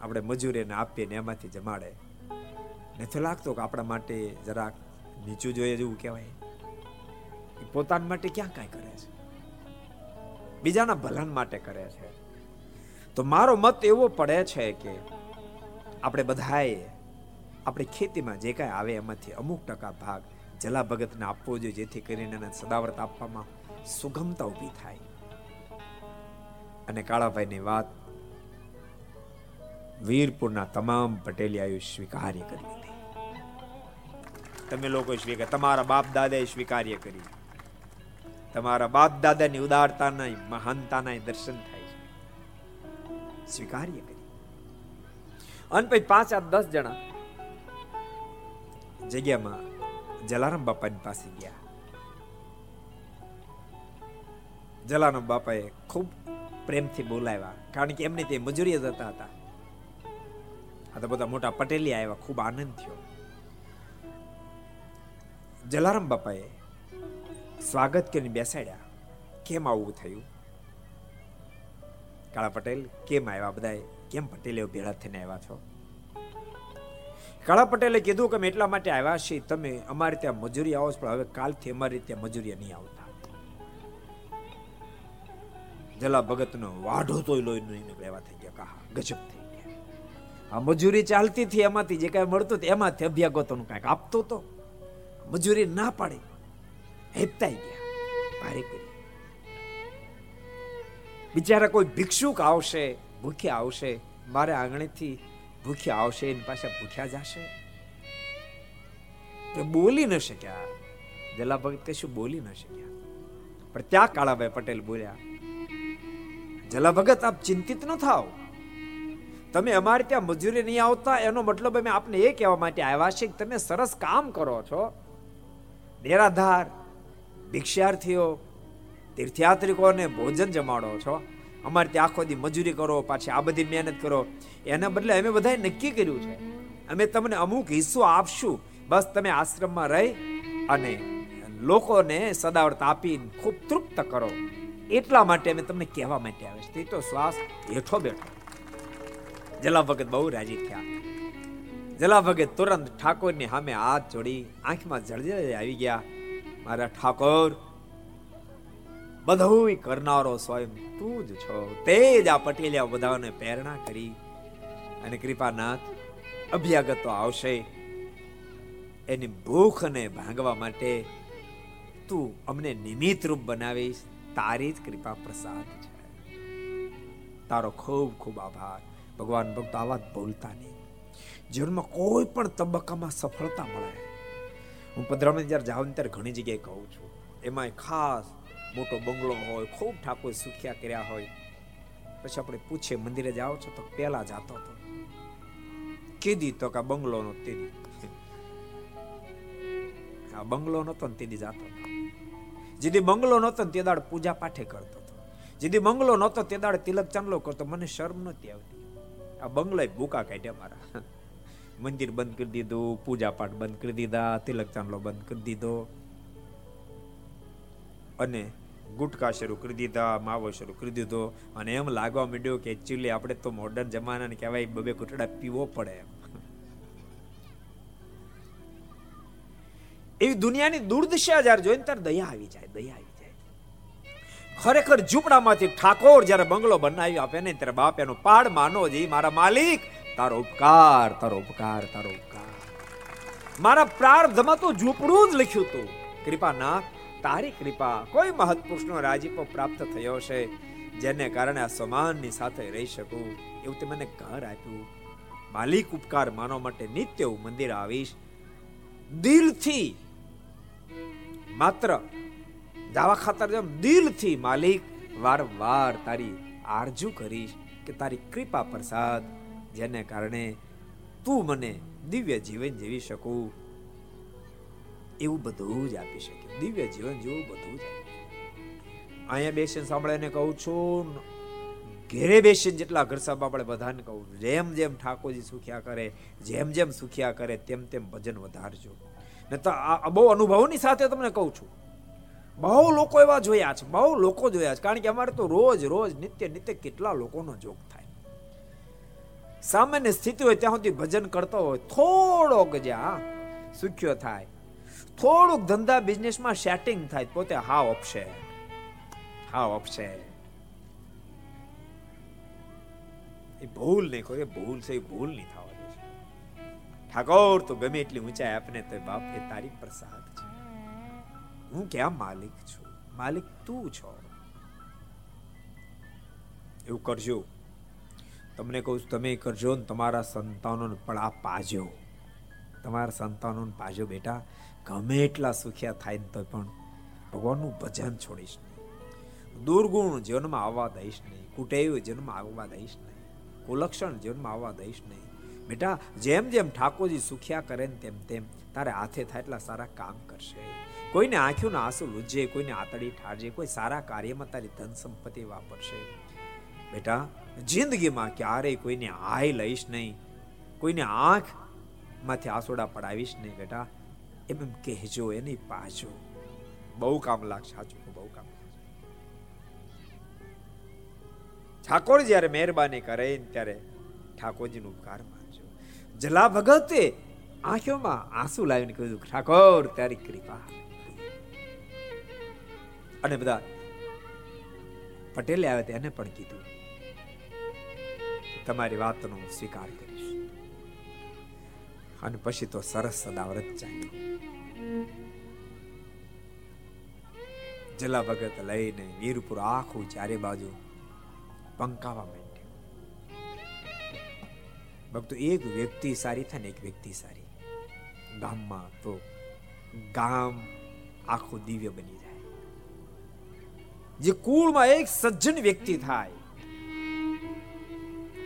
આપણે મજૂરીને આપીએ ને એમાંથી જમાડે. નથી લાગતો કે આપણા માટે જરાક નીચું જોઈએ જેવું કહેવાય. પોતાના માટે ક્યાં કાંઈ કરે છે? બીજાના ભલન માટે કરે છે. તો મારો મત એવો પડે છે કે આપણે બધાએ આપણી ખેતીમાં જે કાંઈ આવે એમાંથી અમુક ટકા ભાગ જલા ભગતને આપવો જોઈએ, જેથી કરીને એને સદાવ્રત આપવામાં સુગમતા ઊભી થાય. અને કાળાભાઈની વાત વીરપુરના તમામ પટેલિયાએ સ્વીકાર્ય કરી લીધી. તમે લોકો સ્વીકાર, તમારા બાપ દાદાએ સ્વીકાર્ય કરી. તમારા બાપ દાદાની ઉદારતાના મહાનતાના દર્શન થાય છે. સ્વીકાર્ય કરી અને પછી પાંચ આઠ દસ જણા. જગ્યામાં જલારામ બાપાની પાસે ગયા. જલારામ બાપાએ ખૂબ પ્રેમથી બોલાવ્યા, કારણ કે એમને તે મજૂરી જતા હતા આ તો બધા મોટા પટેલી આવ્યા, ખૂબ આનંદ થયો. જલારામ બાપાએ સ્વાગત કરીને બેસાડ્યા, કેમ આવું થયું? કાળા પટેલ, કેમ આવ્યા બધા કેમ પટેલે ભેળા થઈને આવ્યા છો? કાળા પટેલે કીધું કે એટલા માટે આવ્યા છીએ, તમે અમારે ત્યાં મજૂરી આવો પણ હવે કાલથી અમારી ત્યાં મજૂરી નહીં આવતા. જલા ભગતનો વાઢો તોય લોહી નહીં નીકળે થઈ ગયા, કહા, ગજબ થઈ ગયા. આ મજૂરી ચાલતી હતી એમાંથી, જે કાંઈ મળતું હતું એમાંથી અભ્યાગતોનું કાંઈક આપતો તો મજૂરી ના પાડી, હેપતાઈ ગયા, ભારે કરી. બિચારા કોઈ ભિક્ષુક આવશે ભૂખ્યા આવશે. મારે આંગણેથી ભૂખ્યા આવશે, એની પાસે ભૂખ્યા જશે. તે બોલી ન શક્યા. જલા ભગત કશું બોલી ન શક્યા. પણ ત્યાં કાળાભાઈ પટેલ બોલ્યા જલા ભગત, આપ ચિંતિત ન થાવ તમે અમારે ત્યાં મજૂરી નહીં આવતા. એનો મતલબ અમે આપને એ કહેવા માટે આવ્યા છે કે તમે સરસ કામ કરો છો. નિરાધાર, ભિક્ષાર્થીઓ, તીર્થયાત્રિકોને ભોજન જમાડો છો. અમારે ત્યાં આખો દી મજૂરી કરો, પાછી આ બધી મહેનત કરો. એના બદલે અમે બધાએ નક્કી કર્યું છે. અમે તમને અમુક હિસ્સો આપશું. બસ તમે આશ્રમમાં રહી અને લોકોને સદાવર્ત આપીને ખૂબ તૃપ્ત કરો. એટલા માટે અમે તમને કહેવા માટે આવે છે. તે તો શ્વાસ હેઠો બેઠો. જલા ભગત બહુ રાજી થયા. જલા ભગત તુરંત ઠાકોરની સામે હાથ જોડી આંખમાં જળજળ આવી ગયા. મારા ઠાકોર બધું કરનારો સ્વયં તું જ છો. તે જ આ પટેલિયા બધાને પ્રેરણા કરી અને કૃપાનાથ અભ્યાગત આવશે. એની ભૂખને ભાંગવા માટે તું અમને નિમિત્ત રૂપ બનાવીશ. તારી જ કૃપા પ્રસાદ છે. તારો ખૂબ ખૂબ આભાર. ભગવાન ભક્તો આવા બોલતા નહીં. જીવનમાં કોઈ પણ તબક્કામાં સફળતા મળે. હું પધરામણી જ્યારે જાઉં ત્યારે ઘણી જગ્યાએ કહું છું. એમાં ખાસ મોટો બંગલો હોય, ખૂબ ઠાકોર સુખ્યા કર્યા હોય. પછી આપણે પૂછીએ મંદિરે જાઓ છો? તો પેલા જાતો હતો. કીધી તો કે બંગલો નો તેની. આ બંગલો નતો ને તેની જાતો જેદી બંગલો નતો ને તે દાડ પૂજા પાઠે કરતો હતો. જેદી બંગલો નતો તે દાડ તિલક ચાંદલો કરતો, મને શરમ નહોતી આવતી. આ બંગલા ભૂકા કાઢ્યા મારા. મંદિર બંધ કરી દીધું, પૂજા પાઠ બંધ કરી દીધા, તિલક ચાંદલો બંધ કરી દીધો. અને ગુટકા શરૂ કરી દીધા, માવો શરૂ કરી દીધો અને એમ લાગવા માંડ્યો કે એકચ્યુઅલી આપણે તો મોડર્ન જમાનાને કહેવાય બબે કુટડા પીવો પડે એવી દુનિયાની દુર્દશા જ્યારે જોઈને ત્યારે દયા આવી જાય, દયા આવી જાય. ખરેખર ઝૂંપડામાંથી ઠાકોર જ્યારે બંગલો બનાવી આપે ને ત્યારે બાપ એનો પાડ માનો જે મારા માલિક, તારો ઉપકાર તારો ઉપકાર તારો ઉપકાર. મારા પ્રાર્થમાં તો ઝૂંપડું જ લખ્યું હતું. કૃપાનાથ તારી કૃપા કોઈ મહત્પુરુષનો રાજીપો પ્રાપ્ત થયો છે જેને કારણે આ સમાનની સાથે રહી શકું, એવું તે મને ઘર આપ્યું. માલિક ઉપકાર માનવા માટે નિત્ય હું મંદિર આવીશ. દિલથી માત્ર દાવા ખાતર જેમ દિલથી માલિક વારંવાર તારી આરજુ કરીશ કે તારી કૃપા પ્રસાદ, જેને કારણે તું મને દિવ્ય જીવન જીવી શકું. એવું બધું જ આપી શકે. દિવ્ય જીવન જેવું બધું જ અહીંયા બેસીને સાંભળીને કહું છું, ઘેરે બેસીને જેટલા ઘર સાહેબ આપણે બધાને કહું, જેમ જેમ ઠાકોરજી સુખ્યા કરે, જેમ જેમ સુખ્યા કરે, તેમ તેમ ભજન વધારજો. ને તો આ બહુ અનુભવની સાથે તમને કહું છું. બહુ લોકો એવા જોયા છે, બહુ લોકો જોયા છે, કારણ કે અમારે તો રોજ રોજ નિત્ય નિત્ય કેટલા લોકોનો જોગ થાય. સામાન્ય સ્થિતિ હોય ત્યાં સુધી ભજન કરતો હોય, થોડોક જ્યાં સુખ્યો થાય થોડુંક ધંધા બિઝનેસમાં સેટિંગ થાય પોતે હાવ અપશે હાવ અપશે એ ભૂલ નહીં કોઈ ભૂલ છે, એ ભૂલ નહીં થવા દે ઠાકોર, તો ગમે એટલી ઊંચાઈ આપને તો બાપ એ તારી પ્રસાદ છે. હું ક્યાં માલિક છું? માલિક તું છો. એવું કરજો. તમને કહું તમે કરજો ને તમારા સંતાનોને પણ આ પાજો. તમારા સંતાનોને પાજો બેટા. ગમે એટલા સુખ્યા થાય તો પણ ભગવાનનું ભજન છોડીશ નહીં. દુર્ગુણ જીવનમાં આવવા દઈશ નહીં, કુટેવ જીવનમાં આવવા દઈશ નહીં, કુલક્ષણ જીવનમાં આવવા દઈશ નહીં. બેટા, જેમ જેમ ઠાકોરજી સુખ્યા કરે ને તેમ તેમ તારે હાથે થાય એટલા સારા કામ કરશે. કોઈને આંખોના આંસુ લૂજે, કોઈને આતડી ઠારજે, કોઈ સારા કાર્યમાં તારી ધન સંપત્તિ વાપરશે. બેટા, જિંદગીમાં ક્યારેય કોઈને હાય લઈશ નહીં, કોઈને આંખમાંથી આસોડા પડાવીશ નહીં બેટા. એમ એમ કહેજો, એની પાજો. બહુ કામ લાગશે, સાચું બહુ કામ ઠાકોર જ્યારે મહેરબાની કરે ત્યારે ઠાકોરજીનો ઉપકાર માનજો જલા ભગતે આંખોમાં આંસુ લાવીને કહ્યું ઠાકોર, તારી કૃપા. અને બધા પટેલે આવે તેને પણ કીધું, તમારી વાતનો સ્વીકાર અને પછી તો સરસ સદાવ્રત ચાલ્યું. જલા ભગત લઈને વીરપુર આખું ચારે બાજુ પંકાવા માંડ્યું. ભક્તો, એક વ્યક્તિ સારી થાય ને એક વ્યક્તિ સારી. ગામમાં તો ગામ આખું દિવ્ય બની જાય. જે કુળમાં એક સજ્જન વ્યક્તિ થાય,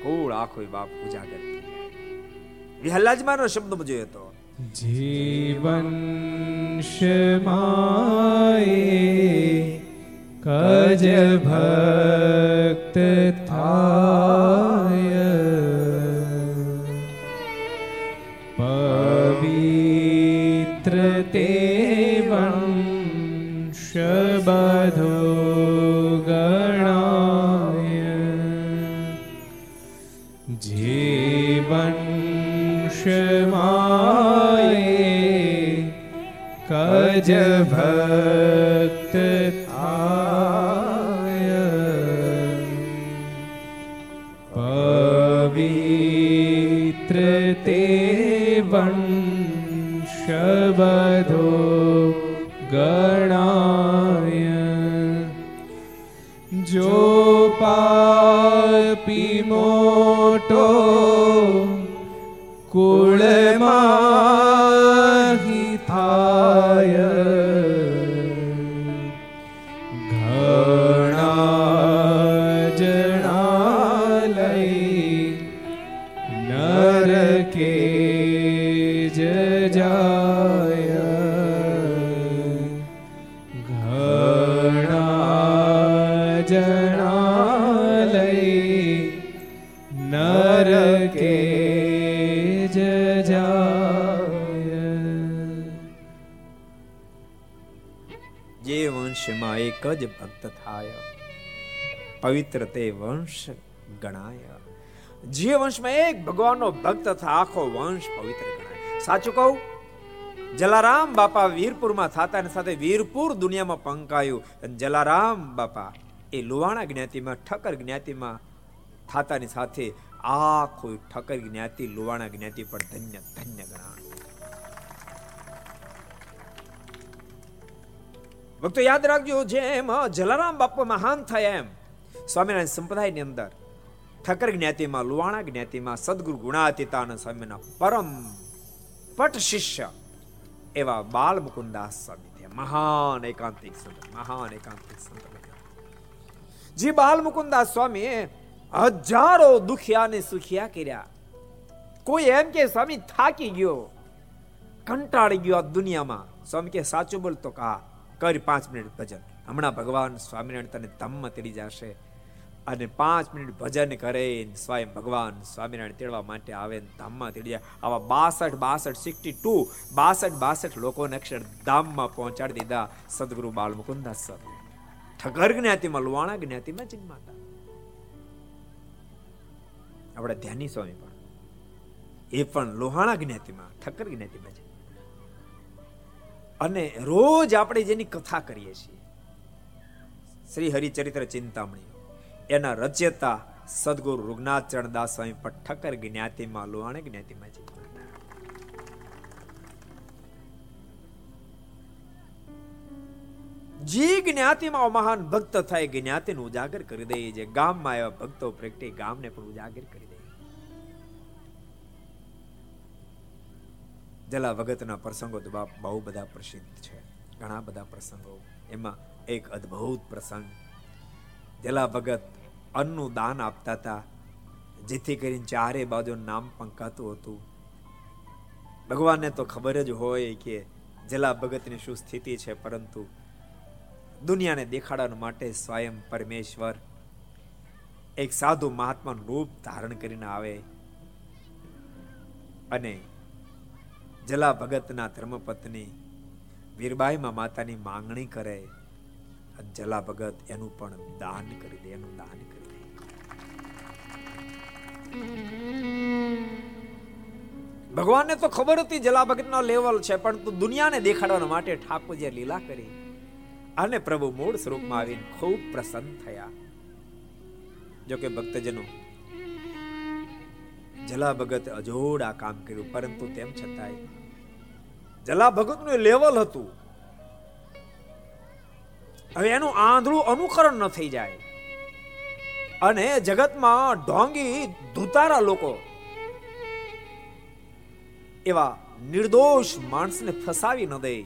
કુળ આખો બાપ ઉજાગર વિહલ્લાજમાનો શબ્દ જોયો તો જીવન શમાએ કજ ભક્ત થાય સજ ભક્ત આય પવિત્ર તે વંશ બધો ગણાય જો પાપી મોટો કુળમાં ભક્ત થાય પવિત્ર તે વંશ ગણાય. જે વંશમાં એક ભગવાનનો ભક્ત થાય આખો વંશ પવિત્ર ગણાય. સાચું કહું? જલારામ બાપા વીરપુરમાં થતા અને સાથે વીરપુર દુનિયામાં પંકાયું. જલારામ બાપા એ લુવાણા જ્ઞાતિમાં, ઠક્કર જ્ઞાતિમાં થાતાની સાથે આખું ઠક્કર જ્ઞાતિ લુવાણા જ્ઞાતિ પણ ધન્ય ધન્ય ગણાય. ભક્તો યાદ રાખજો, જેમ જલારામ બાપુ મહાન થયા એમ. સ્વામિનારાયણ સંપ્રદાયની અંદર ઠક્કર જ્ઞાતિમાં લુવાણા જ્ઞાતિમાં, સદગુરુ ગુણાતીતાનંદ સ્વામીના પરમ પટ શિષ્ય એવા બાલ મુકુદાસ સ્વામી મહાન એકાંતિક સંત, મહાન એકાંતિક સંત જે બાલ મુકુદાસ સ્વામી હજારો દુખિયાને સુખિયા કર્યા. કોઈ એમ કે, સ્વામી થાકી ગયો, કંટાળી ગયો આ દુનિયામાં. સ્વામી કે, સાચું બોલતો કા. કરી પાંચ મિનિટ ભજન. હમણાં ભગવાન સ્વામિનારાયણ તને તમમાં તેડી જશે. અને પાંચ મિનિટ ભજન કરે સ્વયં ભગવાન સ્વામિનારાયણ તેડવા માટે આવે ને ધામમાં તેડી જાય. આવા બાસઠ બાસઠ સિક્સટી ટુ બાસઠ બાસઠ લોકોને અક્ષરધામમાં પહોંચાડી દીધા સદગુરુ બાલ મુકુદાસ સ્વામી ઠગર જ્ઞાતિમાં, લુવાણા જ્ઞાતિમાં જન્માતા. આપણા ધ્યાની સ્વામી પણ. એ પણ લોહાણા જ્ઞાતિમાં ઠક્કર જ્ઞાતિમાં છે અને રોજ આપણે જેની કથા કરીએ છીએ. શ્રી હરિચરિત્ર ચિંતામણી. એના રચયતા સદગુરુ રૂગનાથ ચરણદાસ સ્વામી પણ ઠક્કર જ્ઞાતિમાં લોહાણે જ્ઞાતિમાં છે જે જ્ઞાતિમાં મહાન ભક્ત થાય જ્ઞાતિને ઉજાગર કરી દે જે ગામમાં એવા ભક્તો પ્રગટે ગામને પણ ઉજાગર કરી દે જલા ભગતના પ્રસંગો તો બાપ બહુ બધા પ્રસિદ્ધ છે. ઘણા બધા પ્રસંગો. એમાં એક અદ્ભુત પ્રસંગ. જલા ભગત અન્નનું દાન આપતા હતા. જેથી કરીને ચારે બાજુ નામ પંકાતું હતું. ભગવાનને તો ખબર જ હોય કે જલા ભગતની શું સ્થિતિ છે, પરંતુ દુનિયાને દેખાડવા માટે સ્વયં પરમેશ્વર એક સાધુ મહાત્માનું રૂપ ધારણ કરીને આવે. અને જલા ભગતના ધર્મપત્ની વીરબાઈમાં માતાની માંગણી કરે જલા ભગત એનું પણ દાન કરી દે, એનું દાન કરી દે. ભગવાનને તો ખબર હતી જલા ભગતનો લેવલ છે, પણ તું દુનિયાને દેખાડવા માટે ઠાકોરજીએ લીલા કરી. અને પ્રભુ મૂળ સ્વરૂપમાં આવીને ખૂબ પ્રસન્ન થયા. જોકે ભક્તજનો, જલા ભગત અજોડ આ કામ કર્યું, પરંતુ તેમ છતાંય જલા ભગતનું લેવલ હતું. હવે એનું આંધળું અનુકરણ ન થઈ જાય. અને જગતમાં ઢોંગી ધુતારા લોકો એવા નિર્દોષ માણસને ફસાવી ન દે.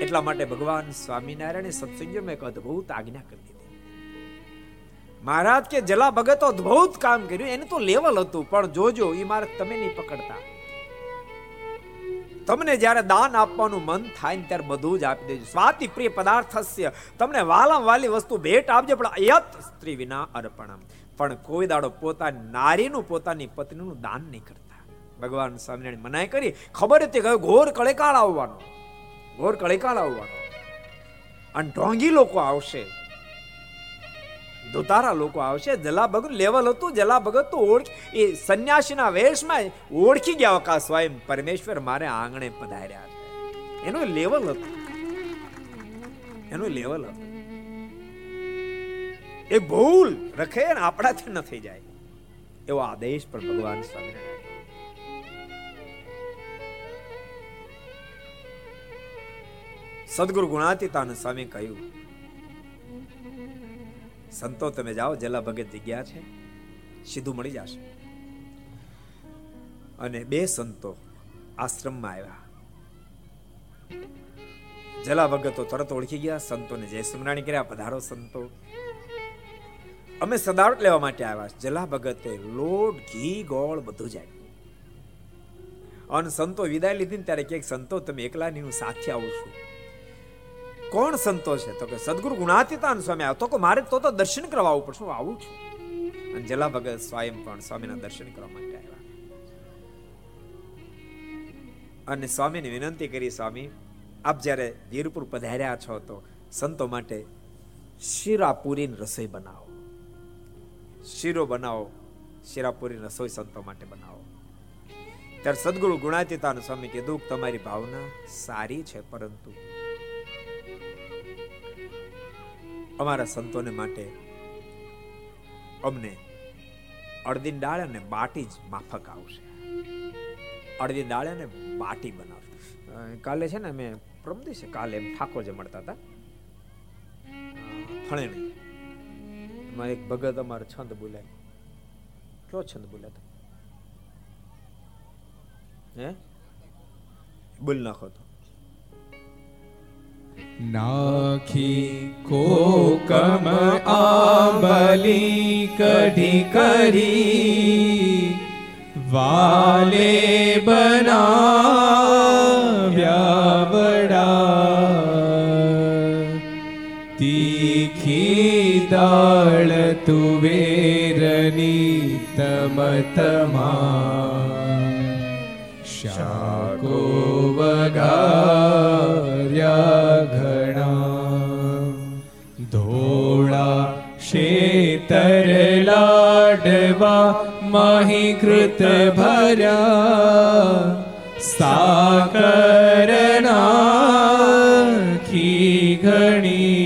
એટલા માટે ભગવાન સ્વામિનારાયણે સત્સંગમાં એક અદ્ભુત આજ્ઞા કરી દીધી. મહારાજ કે જલા ભગત અદ્ભુત કામ કર્યું, એનું તો લેવલ હતું, પણ જોજો એ મારે તમે નહીં પકડતા. તમને જ્યારે દાન આપવાનું મન થાય ને ત્યારે બધું જ આપી દેજો. સ્વાતિ પ્રિય પદાર્થ હશે તમને વાલમ વાલી વસ્તુ ભેટ આપજો, પણ અયત સ્ત્રી વિના અર્પણ પણ કોઈ દાડો પોતાની નારીનું, પોતાની પત્નીનું દાન નહીં કરતા. ભગવાન સ્વામિનારાયણ મનાય કરી, ખબર હતી કે ઘોર કળેકાળ આવવાનો. ઘોર કળેકાળ આવવાનો. અને ઢોંગી લોકો આવશે. દુતારા લોકો આવશે. જલા ભગત લેવલ હતું જલા ભગત તો ઓળખ એ સંન્યાસીના વેશમાં ઓળખી ગયા કા સ્વયં. પરમેશ્વર મારે આંગણે પધાર્યા છે. એનું લેવલ હતું. એનું લેવલ હતું. એ ભૂલ રખે ને આપણાથી ન થઈ જાય. એવો આદેશ પણ ભગવાન સ્વામી સદગુરુ ગુણાતીતાન સ્વામી કહ્યું સંતો, તમે જાઓ, જલા ભગત જગ્યા છે, સીધું મળી જશે. અને બે સંતો આશ્રમમાં આવ્યા. જલા ભગતો તરત ઓળખી ગયા, સંતોને જય સિમરાણી કર્યા, પધારો સંતો. અમે સદાવટ લેવા માટે આવ્યા. જલા ભગતે લોટ, ઘી, ગોળ બધું જાય અને સંતો વિદાય લીધી ને ત્યારે ક્યાંક સંતો, તમે એકલા નહીં, હું સાથે આવું છું. કોણ સંતો છે? તો કે સદગુરુ ગુણાતીતાન સ્વામી આવ્યો. તો કે મારે તો તો દર્શન કરવા આવવું પડશે. હું આવું છું. અને જલા ભગત સ્વયં પણ સ્વામીના દર્શન કરવા માટે આવ્યા. અને સ્વામીને વિનંતી કરી, સ્વામી, આપ જ્યારે વીરપુર પધાર્યા છો, તો સંતો માટે શીરાપુરીની રસોઈ બનાવો. શીરો બનાવો શીરાપુરી રસોઈ સંતો માટે બનાવો. ત્યારે સદગુરુ ગુણાતીતાન સ્વામી કીધું, તમારી ભાવના સારી છે, પરંતુ અમારા સંતોને માટે અમને અડદીન દાળ અને બાટી જ માફક આવશે. દાળ અને બાટી બનાવશે. કાલે છે ને અમે પ્રમ દિવસે કાલે એમ ઠાકોર મળતા હતા. ફળેણી. એમાં એક ભગત અમારો છંદ બોલાય. કયો છંદ બોલ્યા હે? બોલ નાખો તો. નાખી કોકમ આબલી કઢી કરી વાલે બનાવ્યા વડા. તીખી દાળ તુવેરની તમતમા. શાકો વગાર્યા ઘણા ધોળા શેતર લાડવા માહીકૃત ભર્યા સાકરના ખી ઘણી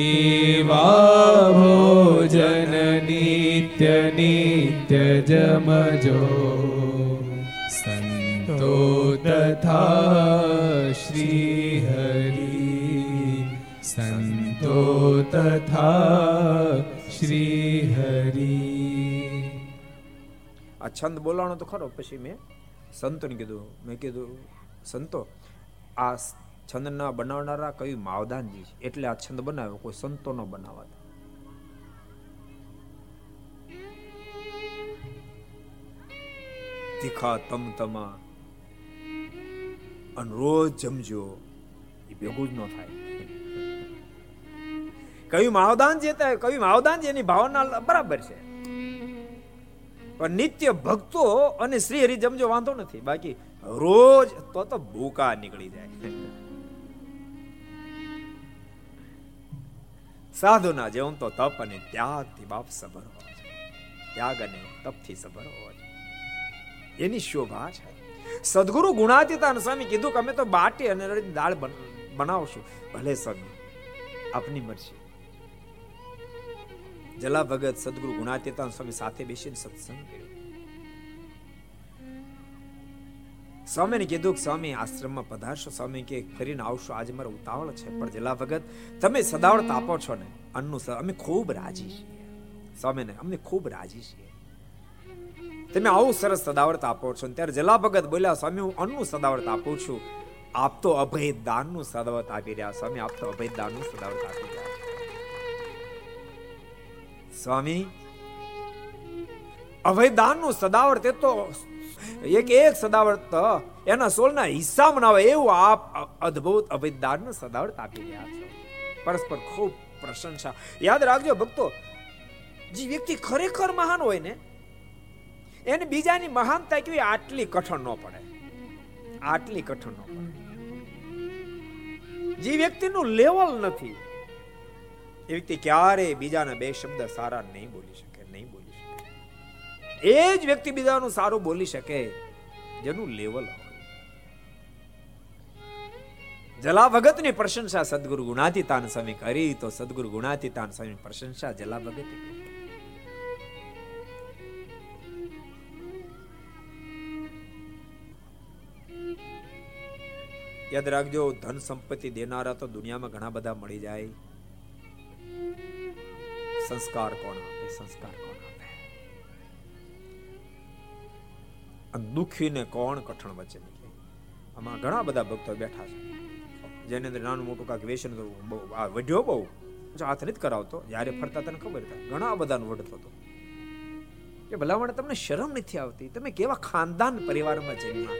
એવા ભોજન નિત્ય નિત્ય જમજો તથા શ્રી હરિ સંતો તથા શ્રી હરિ આ છંદ બોલાણો તો ખરો, પછી મેં સંતોને કીધું, મેં કીધું, સંતો, આ છંદના બનાવનારા કયું માવદાનજી છે. એટલે આ છંદ બનાવ્યો, કોઈ સંતો ન બનાવવા તીખા તમ તમા અને રોજ જમજો. એ ભેગું જ ન થાય. કયું માવદાન જે કયું માવદાન જેની ભાવના બરાબર છે. પણ નિત્ય ભક્તો અને શ્રી હરિ જમજો વાંધો નથી. બાકી રોજ તો તો ભૂકા નીકળી જાય. સાધુના જેવું તો તપ અને ત્યાગથી બાપ સબર હોવા ત્યાગ અને તપથી સબર હોવા એની શોભા છે. સદગુરુ ગુણાતીતાન સ્વામી કીધું કે અમે તો બાટી અને દાળ બનાવશું. ભલે સ્વામી, આપની મરજી. જલા ભગત સદગુરુ ગુણાતીતાન સ્વામી સાથે બેસીને સત્સંગ કર્યો. સ્વામીને કીધું કે સ્વામી, આશ્રમમાં પધારશો. સ્વામી કે, ફરીને આવશો. આજે મારો ઉતાવળ છે. પણ જલા ભગત, તમે સદાવળ તાપો છો ને. અન્નનું અમે ખૂબ રાજી છીએ. સ્વામીને, અમને ખૂબ રાજી છીએ. તમે આવું સરસ સદાવર્ત આપો છો. ત્યારે જલા ભગત બોલ્યા, સ્વામી, હું અન્નનું સદાવર્ત આપું છું. આપ તો અભય દાનનું સદાવર્ત આપી રહ્યા સ્વામી, આપ તો અભય દાનનું સદાવર્ત આપી રહ્યા સ્વામી અભય દાનનું સદાવર્ત એ તો એક એક સદાવર્ત એના સોળના હિસ્સામાં બનાવે એવું આપ અદ્ભુત અભિદાનનું સદાવર્ત આપી રહ્યા છો. પરસ્પર ખૂબ પ્રશંસા. યાદ રાખજો ભક્તો, જે વ્યક્તિ ખરેખર મહાન હોય ને એને બીજાની મહાનતા કેવી આટલી કઠણ ન પડે. આટલી કઠણ ન પડે. જે વ્યક્તિનું લેવલ નથી, એ વ્યક્તિ ક્યારે બીજાના બે શબ્દ સારા નહીં બોલી શકે, નહીં બોલી શકે. એ જ વ્યક્તિ બીજાનું સારું બોલી શકે, જેનું લેવલ હોય. જલા ભગતની પ્રશંસા સદગુરુ ગુણાતીતાન સ્વામી કરી, તો સદગુરુ ગુણાતીતાન સ્વામી પ્રશંસા જલા ભગત યાદ રાખજો, ધન સંપત્તિ દેનારા તો દુનિયામાં ઘણા બધા મળી જાય. સંસ્કાર કોણ આપે? સંસ્કાર કોણ આપે? દુખીને કોણ કઠણ વચ્ચે આમાં ઘણા બધા ભક્તો બેઠા છે. જેની અંદર નાનું મોટું કાંક વેસન વઢ્યો બહુ. હાથ નથી કરાવતો, જ્યારે ફરતા તને ખબર થાય. ઘણા બધાનું વઢતો હતો કે ભલામણ તમને શરમ નથી આવતી. તમે કેવા ખાનદાન પરિવારમાં જન્મ્યા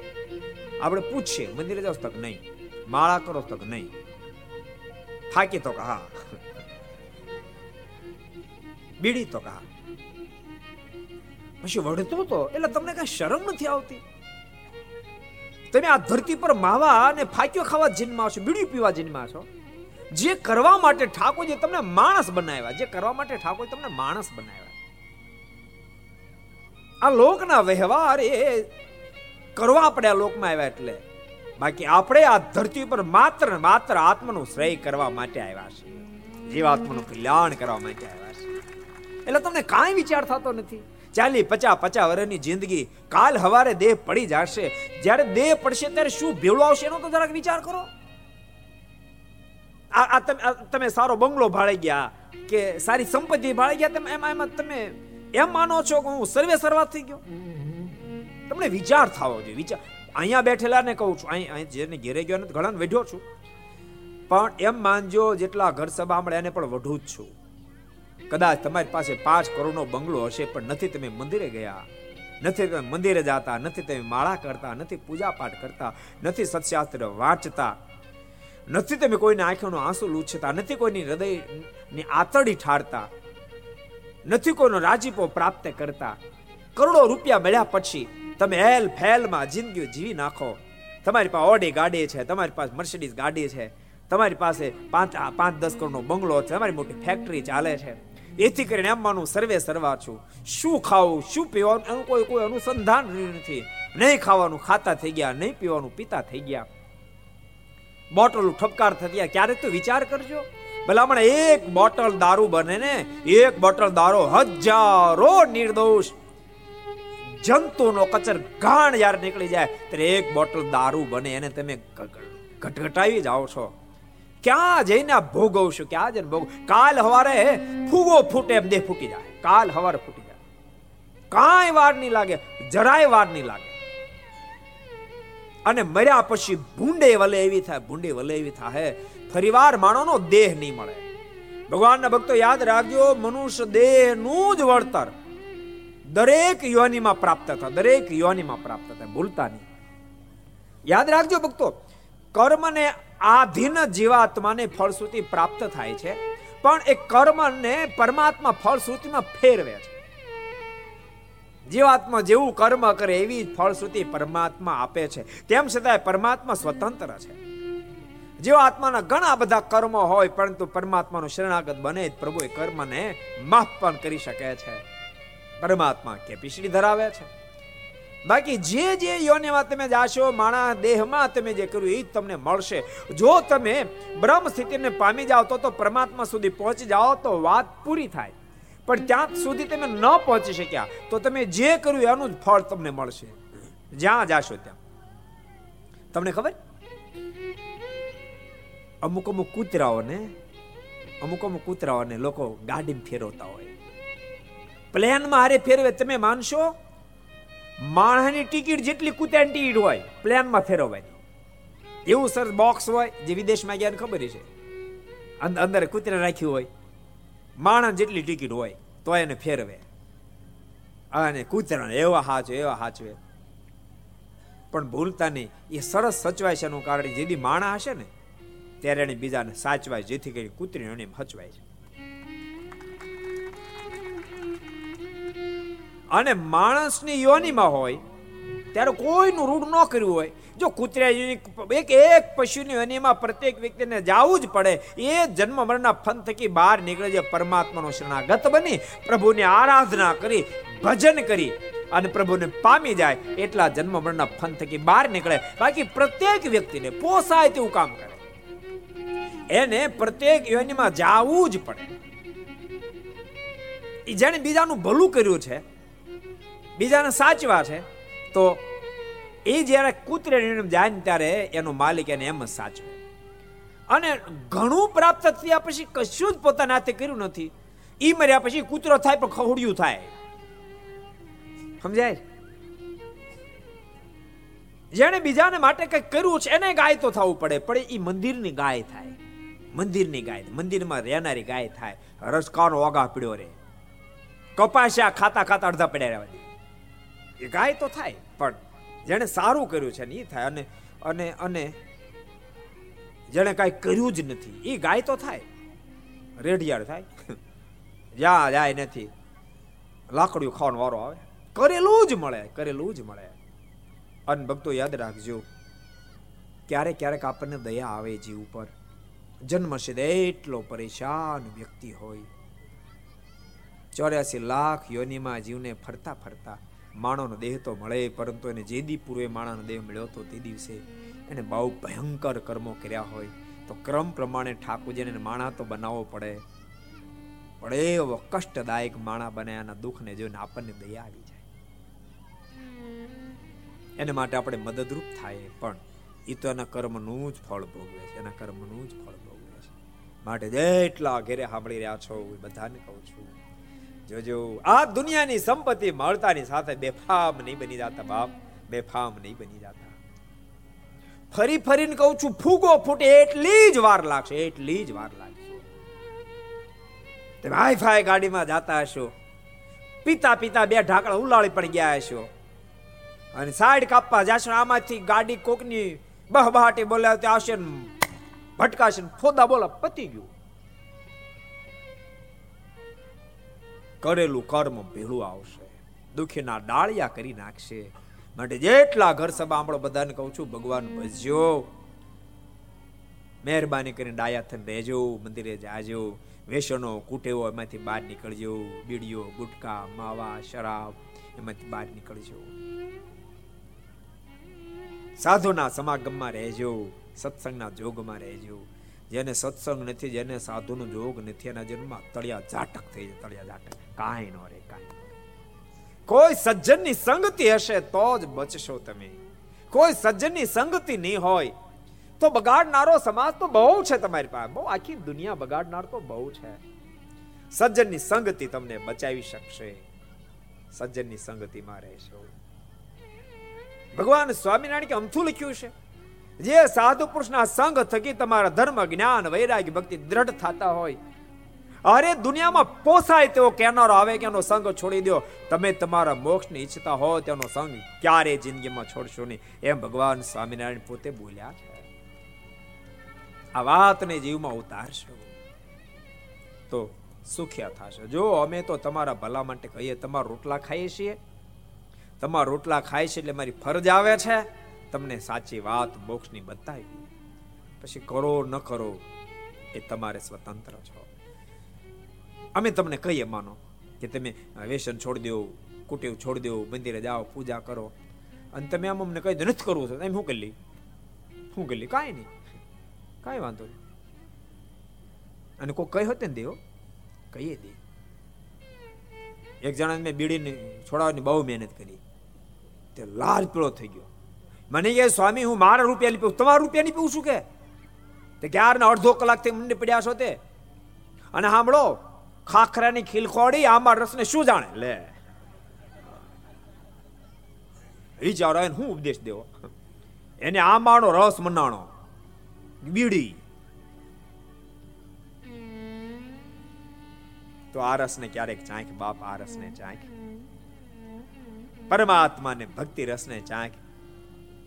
આપણે પૂછીએ, મંદિરે જાવ તક નહીં, માળા કરો તક નહીં. થાકી તો હા બીડી તો કહા. પછી વળતો તો, એટલે તમને કઈ શરમ નથી આવતી? તમે આ ધરતી પર માવા અને ફાક્યો ખાવા જન્મા છો બીડી પીવા જન્મા છો જે કરવા માટે ઠાકોરજી તમને માણસ બનાવ્યા, જે કરવા માટે ઠાકોર તમને માણસ બનાવ્યા. આ લોકના વ્યવહાર એ કરવા આપણે આ લોકમાં આવ્યા એટલે. બાકી આપણે આ ધરતી પર માત્ર માત્ર આત્માનું શ્રેય કરવા માટે આવ્યા છે જીવાત્માનું કલ્યાણ કરવા માટે આવ્યા છે એટલે તમને કાંઈ વિચાર થતો નથી. ચાલી પચા પચા વર્ષની જિંદગી, કાલ હવારે દેહ પડી જશે. જ્યારે દેહ પડશે ત્યારે શું ભેળું આવશે એનો તો જરાક વિચાર કરો. આ તમે સારો બંગલો ભાળી ગયા કે સારી સંપત્તિ ભાળી ગયા, તમે એમાં એમાં તમે એમ માનો છો કે હું સર્વે સર્વા થઈ ગયો? તમને વિચાર થવો જોઈએ. વિચાર અહીંયા બેઠેલા ને કહું છું, અહીં જેને ઘેરે ગયો નથી ઘણા વેઠ્યો છું. પણ એમ માનજો, જેટલા ઘર સભા મળે એને પણ વઢું જ છું. કદાચ તમારી પાસે પાંચ કરોડનો બંગલો હશે, પણ નથી તમે મંદિરે ગયા. નથી તમે મંદિરે જતા, નથી તમે માળા કરતા, નથી પૂજા પાઠ કરતા, નથી સત્શાસ્ત્ર વાંચતા. નથી તમે કોઈને આંખોનો આંસુ લૂછતા, નથી કોઈની હૃદયની આતડી ઠારતા. નથી કોઈનો રાજીપો પ્રાપ્ત કરતા. કરોડો રૂપિયા મળ્યા પછી તમે હેલ ફેલમાં જિંદગી જીવી નાખો. તમારી પાસે ઓડી ગાડી છે, તમારી પાસે મર્સિડીઝ ગાડી છે, તમારી પાસે પાંચ પાંચ, દસ કરોડનો બંગલો છે, તમારી મોટી ફેક્ટરી ચાલે છે. એથી કરીને એમ માનું સર્વે સર્વા છું. શું ખાવું, શું પીવાનું, એનું કોઈ કોઈ અનુસંધાન નથી. નહીં ખાવાનું ખાતા થઈ ગયા, નહીં પીવાનું પીતા થઈ ગયા. બોટલ ઠપકાર થઈ ગયા. ક્યારેક તો વિચાર કરજો. ભલામણ એક બોટલ દારૂ બને ને એક બોટલ દારૂ હજારો નિર્દોષ જંતુનો કચર ઘાણ યાર નીકળી જાય. ત્યારે એક બોટલ દારૂ બને એને તમે ઘટઘટાવી જાઓ છો. ક્યાં જઈને ભોગવશું? ક્યાં જઈને ભોગ? કાલ હવારે ફૂગો ફૂટે એમ દેહ ફૂટી જાય. કાલ હવારે ફૂટી જાય. કાંઈ વાર નહીં લાગે, જરાય વાર નહીં લાગે. અને મર્યા પછી ભૂંડે વલે એવી થાય, ભૂંડે વલે એવી થાય ફરીવાર માણોનો દેહ નહીં મળે. ભગવાનના ભક્તો યાદ રાખજો, મનુષ્ય દેહનું જ વળતર. દરેક યોનીમાં પ્રાપ્ત થાય દરેક યોનીમાં પ્રાપ્ત થાય ભૂલતા નહીં. યાદ રાખજો ભક્તો, કર્મને આધીન જીવાત્માને ફળશ્રુતિ પ્રાપ્ત થાય છે, પણ એ કર્મને પરમાત્મા ફળશ્રુતિમાં ફેરવે છે. જીવાત્મા જેવું કર્મ કરે એવી ફળશ્રુતિ પરમાત્મા આપે છે. તેમ છતાંય પરમાત્મા સ્વતંત્ર છે. જીવાત્માના ઘણા બધા કર્મો હોય, પરંતુ પરમાત્માનું શરણાગત બને પ્રભુ કર્મને માફ પણ કરી શકે છે. પરમાત્મા કેપેસિટી ધરાવે છે. બાકી જે જે યોનિમાં તમે જાશો, માણા દેહમાં તમે જે કર્યું એ તમને મળશે. જો તમે બ્રહ્મ સ્થિતિને પામી જાઓ તો તો પરમાત્મા સુધી પહોંચી જાઓ તો વાત પૂરી થાય. પણ ત્યાં સુધી તમે ન પહોંચી શક્યા, તો તમે જે કર્યું એનું જ ફળ તમને મળશે. જ્યાં જાશો ત્યાં. તમને ખબર? અમુક અમુક કૂતરાઓને, અમુક અમુક કૂતરાઓને લોકો ગાડીમાં ફેરવતા હોય. પ્લેનમાં હારે ફેરવે, તમે માનશો? માણસની ટિકિટ જેટલી કૂતરાની ટિકિટ હોય પ્લેનમાં ફેરવવાની એવું સર બોક્સ હોય, જે વિદેશમાં ગયા ખબર છે અંદર કૂતરા રાખ્યું હોય. માણસ જેટલી ટિકિટ હોય તો એને ફેરવે. અને કૂતરાને એવા હાચવે એવા હાચવે. પણ ભૂલતા નહીં. એ સરસ સચવાય છે એનું કારણ, જેથી માણા હશે ને, ત્યારે એને બીજાને સાચવાય, જેથી કરી કૂતરીને એને હચવાય છે. અને માણસની યોનિમાં હોય, ત્યારે કોઈનું રૂઢ ન કર્યું હોય. જો કૂતરા એક એક પશુની યોનિમાં પ્રત્યેક વ્યક્તિને જવું જ પડે, એ જન્મ મરણના ફન થકી બહાર નીકળે છે પરમાત્માનો શરણાગત બની, પ્રભુની આરાધના કરી, ભજન કરી અને પ્રભુને પામી જાય, એટલા જન્મ મરણના ફન થકી બહાર નીકળે. બાકી પ્રત્યેક વ્યક્તિને પોસાય તેવું કામ કરે. એને પ્રત્યેક યોનિમાં જાવું જ પડે. જેને બીજાનું ભલું કર્યું છે બીજાને સાચવા છે. તો એ જ્યારે કૂતરે જાય ને ત્યારે એનો માલિક એને એમ જ સાચવે. અને ઘણું પ્રાપ્ત થયા પછી કશું જ પોતાના હાથે કર્યું નથી. એ મર્યા પછી કૂતરો થાય પણ ખવડિયું થાય. સમજાય? જેને બીજાને માટે કંઈક કર્યું છે, એને ગાય તો થવું પડે, પણ એ મંદિરની ગાય થાય. મંદિરની ગાય, મંદિરમાં રહેનારી ગાય થાય. રસકાનો ઓગા પીડ્યો રે. કપાસ્યા ખાતા ખાતા અડધા પડ્યા રહેવા દે. એ ગાય તો થાય, પણ જેણે સારું કર્યું છે ને એ થાય. અને અને અને જેણે કાંઈ કર્યું જ નથી એ ગાય તો થાય. રેડિયાળ થાય. જ્યાં જાય નથી. લાકડીઓ ખાવાનો વારો આવે. કરેલું જ મળે, કરેલું જ મળે. અને ભક્તો યાદ રાખજો, ક્યારેક ક્યારેક આપણને દયા આવે જીવ ઉપર. જન્મશે એટલો પરેશાન વ્યક્તિ હોય. ચોર્યાસી લાખ યોનિમાં જીવને ફરતા ફરતા માણોનો દેહ તો મળે, પરંતુ એને જે દી પૂર્વે માણાનો દેહ મળ્યો હતો તે દિવસે. એને બહુ ભયંકર કર્મો કર્યા હોય. તો ક્રમ પ્રમાણે ઠાકોરજીને માણા તો બનાવવો પડે. પણ એવો કષ્ટદાયક માણા બનાયાના દુઃખને જોઈને આપણને દયા આવી જાય. એને માટે આપણે મદદરૂપ થાય પણ. એ તો એના કર્મનું જ ફળ ભોગવે છે, એના કર્મનું જ ફળ ભોગવે છે. માટે જેટલા ઘેરે સાંભળી રહ્યા છો એ બધાને કહું છું. જોજો, આ દુનિયાની સંપત્તિ મળતાની સાથે બેફામ નહીં બની જતા બાપ, બેફામ નહીં બની જતા. ફરી ફરીને કહું છું, ફૂગો ફૂટે એટલી જ વાર લાગશે, એટલી જ વાર લાગશે. તમે હાઈફાઈ ગાડીમાં જતા હશો, પિતા પિતા બે ઢાકડા ઉલાળી પણ ગયા હશો, અને સાઈડ કાપવા જશો, આમાંથી ગાડી કોકની બહબાટી બોલાવતી આવશે ભટકાશે ફોદા બોલા પતી ગયું. કરેલું કર્મ ભેળું આવશે. દુખીના ડાળિયા કરી નાખશે. માટે જેટલા ઘર સભા સાંભળો બધાને કહું છું, ભગવાન ભજ્યો મહેરબાની કરીને ડાયા થઈને રહેજો, મંદિરે જાજો. વેસનો કુટેવો એમાંથી બહાર નીકળજો. બીડીઓ ગુટકા માવા, શરાબ એમાંથી બહાર નીકળજો. સાધુના સમાગમમાં રહેજો, સત્સંગના જોગમાં રહેજો. જેને સત્સંગ નથી, જેને સાધુનો જોગ નથી, એના જન્મમાં તળિયા ઝાટક થઈ જાય, તળિયા ઝાટક. કાંઈ ન રે કાંઈ કોઈ સજ્જનની સંગતિ હશે તો જ બચશો તમે. કોઈ સજ્જનની સંગતિ નહીં હોય તો બગાડનારો સમાજ તો બહુ છે તમારી પાસે. બહુ આખી દુનિયા બગાડનાર તો બહુ છે. સજ્જનની સંગતિ તમને બચાવી શકશે. સજ્જનની સંગતિમાં રહેશો. ભગવાન સ્વામિનારાયણ કે અમથું લખ્યું છે? જે સાધુ પુરુષના સંગ થકી તમારા ધર્મ, જ્ઞાન, વૈરાગ્ય, ભક્તિ દ્રઢ થતા હોય. અરે દુનિયામાં પોસાય તેવો કેનારો આવે કે એનો સંગ છોડી દો. તમે તમારા મોક્ષની ઈચ્છતા હો, તેનો સંગ ક્યારે જિંદગીમાં છોડશો નહીં. એમ ભગવાન સ્વામિનારાયણ પોતે બોલ્યા છે. આ વાતને જીવમાં ઉતારશો તો સુખ્યા થશે. જો અમે તો તમારા ભલા માટે કહીએ, તમારા રોટલા ખાઈએ છીએ. તમારા રોટલા ખાય છે એટલે મારી ફરજ આવે છે. તમને સાચી વાત, મોક્ષની બતાવી. પછી કરો, ન કરો, એ તમારે સ્વતંત્ર છો. અમે તમને કહીએ, માનો, કે તમે વેસન છોડી દો કુટેવ છોડી દો, મંદિરે જાઓ, પૂજા કરો. અને તમે આમ અમને કહી દો, નથી કરવું એમ શું કરી લી શું કરી લી કાંઈ નહીં. કાંઈ વાંધો નહીં. અને કોઈ કહી હોત ને દેવો, કહીએ દે. એક જણા મેં બીડીને છોડાવવાની બહુ મહેનત કરી. તે લાલ પીળો થઈ ગયો. મને કે સ્વામી, હું મારા રૂપિયા ની પીવું તમારા રૂપિયા ની પીવું છું કે તે ક્યાર અડધો કલાકથી મને પડ્યા છો તે? અને સાંભળો, ખાખરાની ખીલખોડી આમાં રસને શું જાણે? લે. વિચારો એને હું ઉપદેશ દેવો? એને આંબાનો રસ મનાણો. બીડી. તો આ રસને ક્યારેક ચાંખ, બાપ આ રસને ચાંખ. પરમાત્માને ભક્તિ રસને ચાંખ.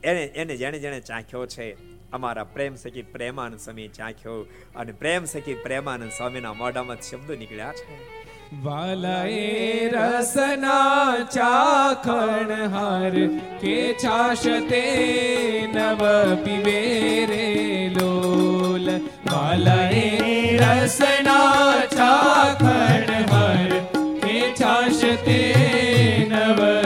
એને એને જેણે જેણે ચાખ્યો છે, અમારા પ્રેમ સખી પ્રેમાનંદ સ્વામી ચાખ્યો અને પ્રેમ સખી પ્રેમાનંદ સ્વામીના મોઢામાં શબ્દો નીકળ્યા છે. વાલાએ રસના ચાખણ હાર કે છાશતે નવ પીવે રે લોલ. વાલાએ રસના ચાખણ હાર કે છાશતે નવ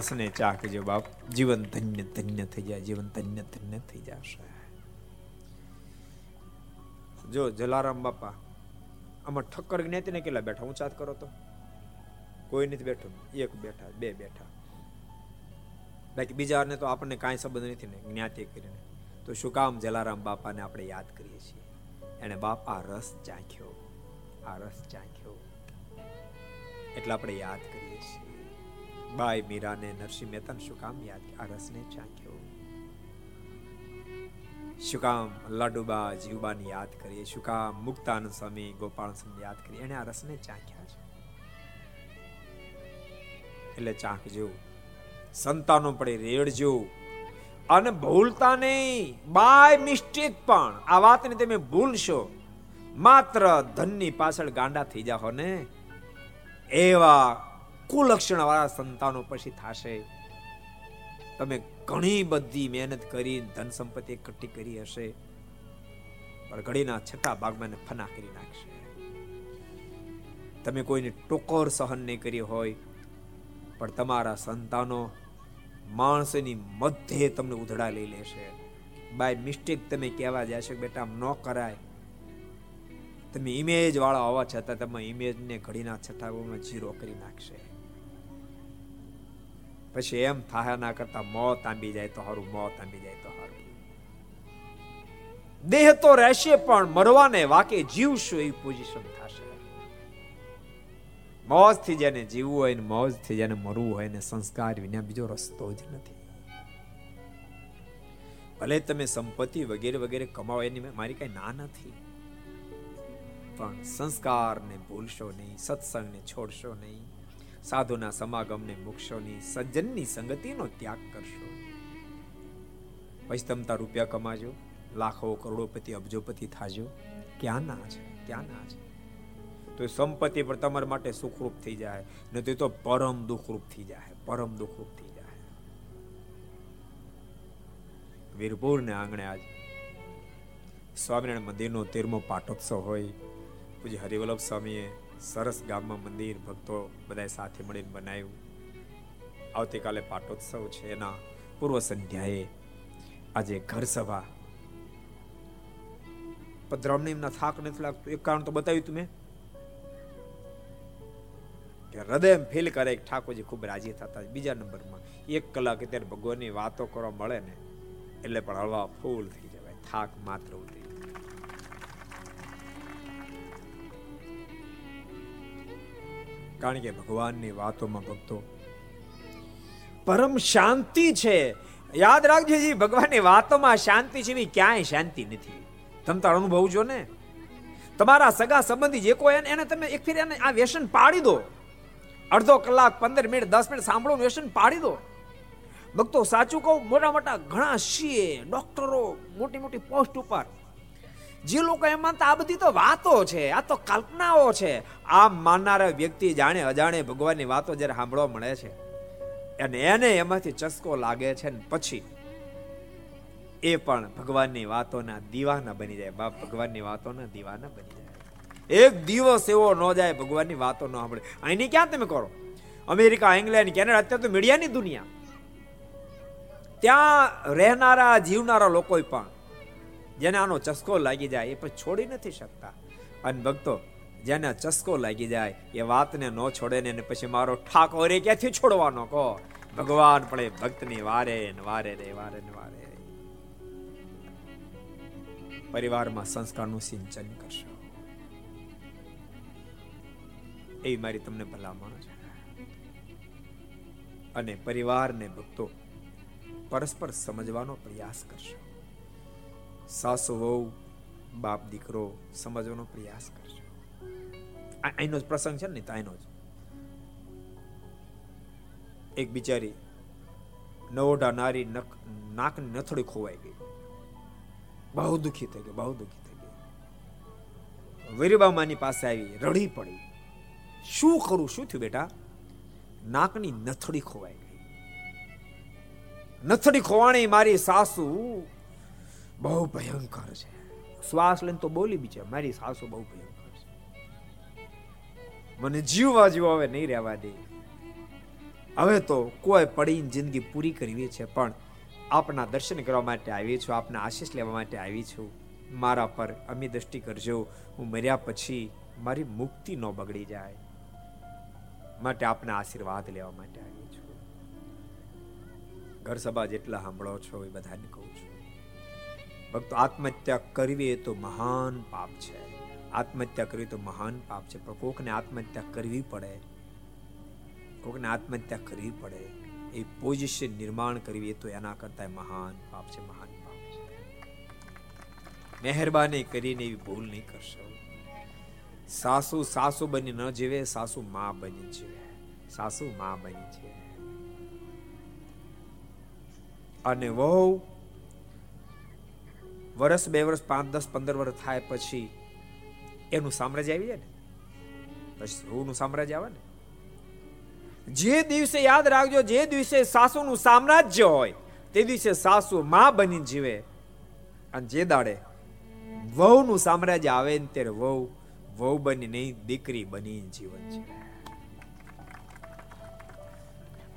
રસને ચાખજો બાપ, જીવન ધન્ય ધન્ય થઈ જાય, જીવન ધન્ય ધન્ય થઈ જશે. જો જલારામ બાપા, આમાં ઠક્કર જ્ઞાતિને કેટલા બેઠા? હું ચાત કરો તો? કોઈ નથી બેઠું. એક બેઠા, બે બેઠા. બાકી બીજાને તો આપણને કાંઈ સંબંધ નથી ને, જ્ઞાતિ કરીને. તો શું કામ જલારામ બાપાને આપણે યાદ કરીએ છીએ? એને બાપ, આ રસ ચાખ્યો. આ રસ ચાખ્યો. એટલે આપણે યાદ કરીએ છીએ. બાઈ મીરાને નરસિંહ મહેતાને શું કામ યાદ? આ રસને ચાખ્યો શું કામ? લાડુબા જીવબાને યાદ કરીએ. શું કામ? મુક્તાનંદ સ્વામી, ગોપાલ સ્વામી યાદ કરીએ. એને આ રસને ચાખ્યા છે. એટલે ચાખજો સંતાનો પડે રેડજો અને ભૂલતા નહીં. બાય મિસ્ટેક પણ. આ વાતને તમે ભૂલશો. માત્ર ધનની પાછળ ગાંડા થઈ જાઓ ને. એવા કુલક્ષણ વાળા સંતાનો પછી થશે. તમે ઘણી બધી મહેનત કરી, ધન સંપત્તિ એકઠી કરી હશે. પણ ઘડીના છઠ્ઠા ભાગમાં ફના કરી નાખશે. તમે કોઈને ટોકોર સહન નહીં કરી હોય, પણ તમારા સંતાનો માણસની મધ્યે તમને ઉધડા લઈ લેશે. બાય મિસ્ટેક તમે કહેવા જશો બેટા, આમ ન કરાય. તમે ઇમેજ વાળા હોવા છતાં તમે ઇમેજને ઘડીના છઠ્ઠાઓમાં જીરો કરી નાખશે. પછી એમ થાય ના કરતા મોત આંબી જાય તો હારું, મોત આંબી જાય તો સારું દેહ તો રહેશે પણ મરવાને વાકે જીવશું એવી પોઝિશન થશે. મોજથી જેને જીવવું હોય ને મોજથી જેને મરવું હોય ને સંસ્કાર વિના બીજો રસ્તો જ નથી. ભલે તમે સંપત્તિ વગેરે વગેરે કમાવો, એની મારી કઈ ના નથી. પણ સંસ્કારને ભૂલશો નહીં, સત્સંગને છોડશો નહીં. સાધુના સમાગમને મૂકશો નહીં સજ્જનની સંગતિનો ત્યાગ કરશો. પછી રૂપિયા કમાજો, લાખો કરોડોપતિ, અબજોપતિ થાજો. ક્યાં ના છે, ક્યાં ના છે? તો સંપત્તિ પણ તમારા માટે સુખરૂપ થઈ જાય નથી તો પરમ દુઃખરૂપ થઈ જાય, પરમ દુઃખરૂપ થઈ જાય. વીરપુરને આંગણે આજ સ્વામિનારાયણ મંદિરનો તેરમો પાટોત્સવ હોય. પૂજ્ય હરિવલ્લભ સ્વામીએ સરસ ગામમાં મંદિર, ભક્તો બધા સાથે મળીને બનાવ્યું આવતીકાલે પાટોત્સવ છે, એના પૂર્વ સંધ્યાએ આજે ઘર સભા. પધરામને એમના થાક નથી લાગતું. એક કારણ તો બતાવ્યું તમે કે હૃદય ફીલ કરે કે ઠાકોરજી ખૂબ રાજી થતા બીજા નંબરમાં, એક કલાક અત્યારે ભગવાનની વાતો કરવા મળે ને, એટલે પણ હળવા ફૂલ થઈ જવાય. થાક માત્ર ઉતરી. કારણ કે ભગવાનની વાતોમાં ભક્તો પરમ શાંતિ છે. યાદ રાખજો જી, ભગવાનની વાતોમાં શાંતિ છે એવી ક્યાંય શાંતિ નથી. તમે તાર અનુભવજો ને. તમારા સગા સંબંધી જે કોઈ એને તમે એક ફેર એને આ વ્યસન પાડી દો. અડધો કલાક, પંદર મિનિટ, દસ મિનિટ સાંભળો વ્યસન પાડી દો. ભક્તો સાચું કહું મોટા મોટા ઘણા સીએ ડોક્ટરો મોટી મોટી પોસ્ટ ઉપર. જે લોકો એમ માનતા, આ બધી તો વાતો છે, આ તો કલ્પનાઓ છે. આમ માનનારા વ્યક્તિ જાણે અજાણે ભગવાનની વાતો જ્યારે સાંભળવા મળે છે. અને એને એમાંથી ચસ્કો લાગે છે ને પછી એ પણ ભગવાનની વાતોના દીવાના બની જાય. બાપ, ભગવાનની વાતોના દીવાના બની જાય. એક દિવસ એવો ન જાય ભગવાનની વાતો ન સાંભળે. અહીંની ક્યાં તમે કરો? અમેરિકા, ઇંગ્લેન્ડ, કેનેડા, અત્યારે તો મીડિયાની દુનિયા. ત્યાં રહેનારા, જીવનારા લોકો પણ જેને આનો ચસ્કો લાગી જાય એ પછી છોડી નથી શકતા. અને ભક્તો, જેને ચસ્કો લાગી જાય એ વાતને ન છોડે ને પછી મારો ઠાકોરે ક્યાંથી છોડવાનો કહો? ભગવાન પણ એ ભક્તની વારે ને વારે રે, વારે ને વારે પરિવારમાં સંસ્કારનું સિંચન કરશો. એ મારી તમને ભલામણ છે. અને પરિવારને ભક્તો પરસ્પર સમજવાનો પ્રયાસ કરશો. સાસુ વહુ, બાપ દીકરો સમજવાનો પ્રયાસ કરજો. અહીંનો જ પ્રસંગ છે ને તાઈનો જ. એક બિચારી નવોઢા નારી નાકની નથડી ખોવાઈ ગઈ. બહુ દુખી થઈ ગઈ, બહુ દુખી થઈ ગઈ. વીરબામાની પાસે આવી, રડી પડી. શું કરું, શું થયું બેટા? નાકની નથડી ખોવાઈ ગઈ. નથડી ખોવાણી મારી સાસુ બહુ ભયંકર છે. શ્વાસ લઈને તો બોલી બી છે મારી સાસુ બહુ ભયંકર છે. મને જીવવા જીવવા હવે નહીં રહેવા દે. હવે તો કોઈ પડીને જિંદગી પૂરી કરવી છે પણ આપના દર્શન કરવા માટે આવી છું આપના આશીષ લેવા માટે આવી છું. મારા પર અમી દ્રષ્ટિ કરજો. હું મર્યા પછી મારી મુક્તિ ન બગડી જાય. માટે આપના આશીર્વાદ લેવા માટે આવી છું. ઘર સભા જેટલા સાંભળો છો એ બધાને કહું ભક્તો આત્મહત્યા કરવી એ તો મહાન પાપ છે. આત્મહત્યા કરવી તો મહાન પાપ છે, પણ કોકને આત્મહત્યા કરવી પડે, કોકને આત્મહત્યા કરવી પડે, એ પોઝિશન નિર્માણ કરવી એ તો એના કરતા મહાન પાપ છે, મહાન પાપ છે. મહેરબાની કરીને એવી ભૂલ નહીં કરશો. સાસુ સાસુ બની ન જીવે, સાસુ મા બની જીવે. સાસુ મા બની છે અને વહુ વર્ષ બે વર્ષ પાંચ, દસ, પંદર વર્ષ થાય પછી એનું સામ્રાજ્ય આવી જાય ને? પછી વહુનું સામ્રાજ્ય આવે ને? જે દિવસે યાદ રાખજો, જે દિવસે સાસુનું સામ્રાજ્ય હોય, તે દિવસે સાસુ માં બની જીવે. અને જે દાડે વહુનું સામ્રાજ્ય આવે ને, ત્યારે વહુ વહુ બની નહીં, દીકરી બની જીવન છે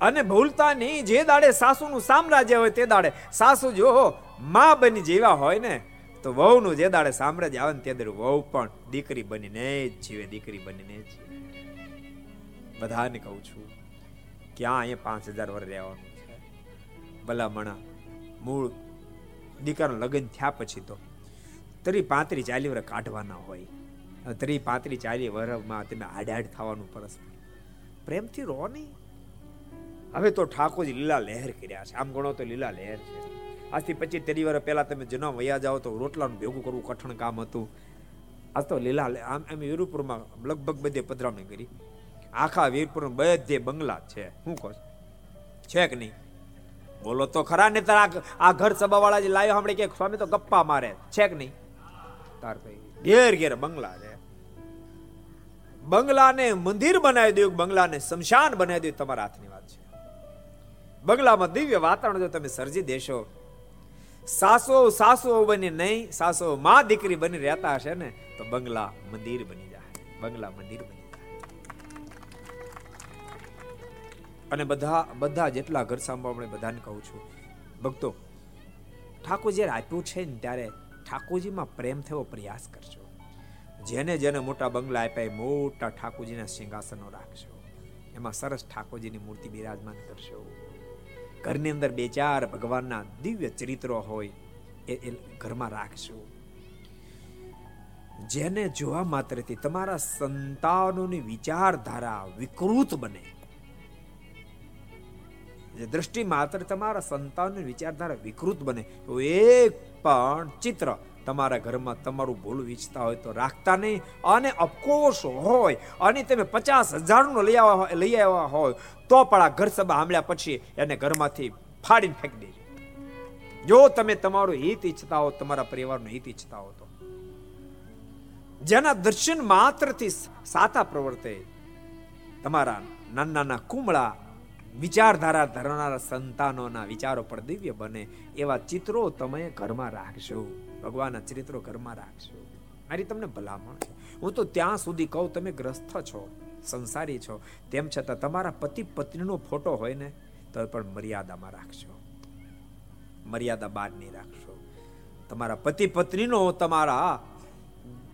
અને ભૂલતા નહીં, જે દાડે સાસુનું સામ્રાજ્ય હોય, તે દાડે સાસુ જો માં બની જીવા હોય ને, તો વહુનું જે દાડે સામ્રાજ્ય આવે ને તે દાડે વહુ પણ દીકરી બનીને જ જીવે, દીકરી બનીને જ જીવે. બધાને કહું છું, ક્યાં અહીંયા પાંચ હજાર વર્ષ રહેવાનું ભલામણા, મૂળ દીકરાનું લગ્ન થયા પછી તો તરી પાંત્રી ચાલી વર્ષ કાઢવાના હોય. તરી પાંત્રી ચાલી વર્ષમાં તમે આડાડ થવાનું પરસ્પર. પ્રેમથી રહો નહીં. હવે તો ઠાકોરજી લીલા લહેર કર્યા છે. આમ ગણો તો લીલા લહેર છે. આજથી પચીસ તેરી વર્ષ પહેલાં તમે જનો વયા જાઓ તો રોટલાનું ભેગું કરવું કઠણ કામ હતું. આજ તો લીલા આમ એમ વીરપુરમાં લગભગ બધે પધરામણી કરી. આખા વીરપુર બધે બંગલા છે. શું કહો છે. કે નહીં? બોલો તો ખરા ને તારા આ ઘર સભાવાળા જે લાવ્યો હમણાં કે સ્વામી તો ગપ્પા મારે. છે કે નહીં? તાર ભાઈ, ઘેર ઘેર બંગલા છે. બંગલાને મંદિર બનાવી દઉં બંગલાને શમશાન બનાવી દઉં તમારા હાથની વાત છે. બંગલામાં દિવ્ય વાતાવરણ જો તમે સર્જી દેશો સાસો સાસો બની નહીં, સાસો માં દીકરી બની રહેતા હશે ને, તો બંગલા મંદિર બની જાય. બંગલા મંદિર બની જાય. અને બધા બધા જેટલા ઘર સાંભળવા બધાને કહું છું, ભક્તો ઠાકોર જ્યારે આપ્યું છે ને, ત્યારે ઠાકોરજીમાં પ્રેમ થયો, પ્રયાસ કરજો. જેને જેને મોટા બંગલા આપ્યા, એ મોટા ઠાકોરજીના સિંહાસનો રાખશો એમાં સરસ ઠાકોરજીની મૂર્તિ બિરાજમાન કરશો ઘરની અંદર બે ચાર ભગવાનના દિવ્ય ચરિત્રો હોય, એ ઘરમાં રાખશો. જેને જોવા માત્રથી તમારા સંતાનોની વિચારધારા વિકૃત બને. જે દ્રષ્ટિ માત્ર તમારા સંતાનની વિચારધારા વિકૃત બને, તો એક પણ ચિત્ર તમારા ઘરમાં તમારું ભૂલ ઈચ્છતા હોય તો રાખતા નહીં અને અફકોર્સ હોય અને તમે પચાસ હજારનું લઈ આવ્યા લઈ આવ્યા હોય તો પણ આ ઘર સભા સાંભળ્યા પછી એને ઘરમાંથી ફાડીને ફેંકી દેજો. જો તમે તમારું હિત ઈચ્છતા હો, તમારા પરિવારનું હિત ઈચ્છતા હો તો. જેના દર્શન માત્રથી સાતા પ્રવર્તે, તમારા નાના નાના કુમળા વિચારધારા ધરનારા સંતાનોના વિચારો પર દિવ્ય બને એવા ચિત્રો તમે ઘરમાં રાખશો ભગવાનના ચરિત્રો ઘરમાં રાખશો. મારી તમને ભલામણ છે. હું તો ત્યાં સુધી કહું, તમે ગ્રસ્થ છો, સંસારી છો. તેમ છતાં તમારા પતિ પત્નીનો ફોટો હોય ને, તો પણ મર્યાદામાં રાખશો. મર્યાદા બહાર નહીં રાખશો. તમારા પતિ પત્નીનો, તમારા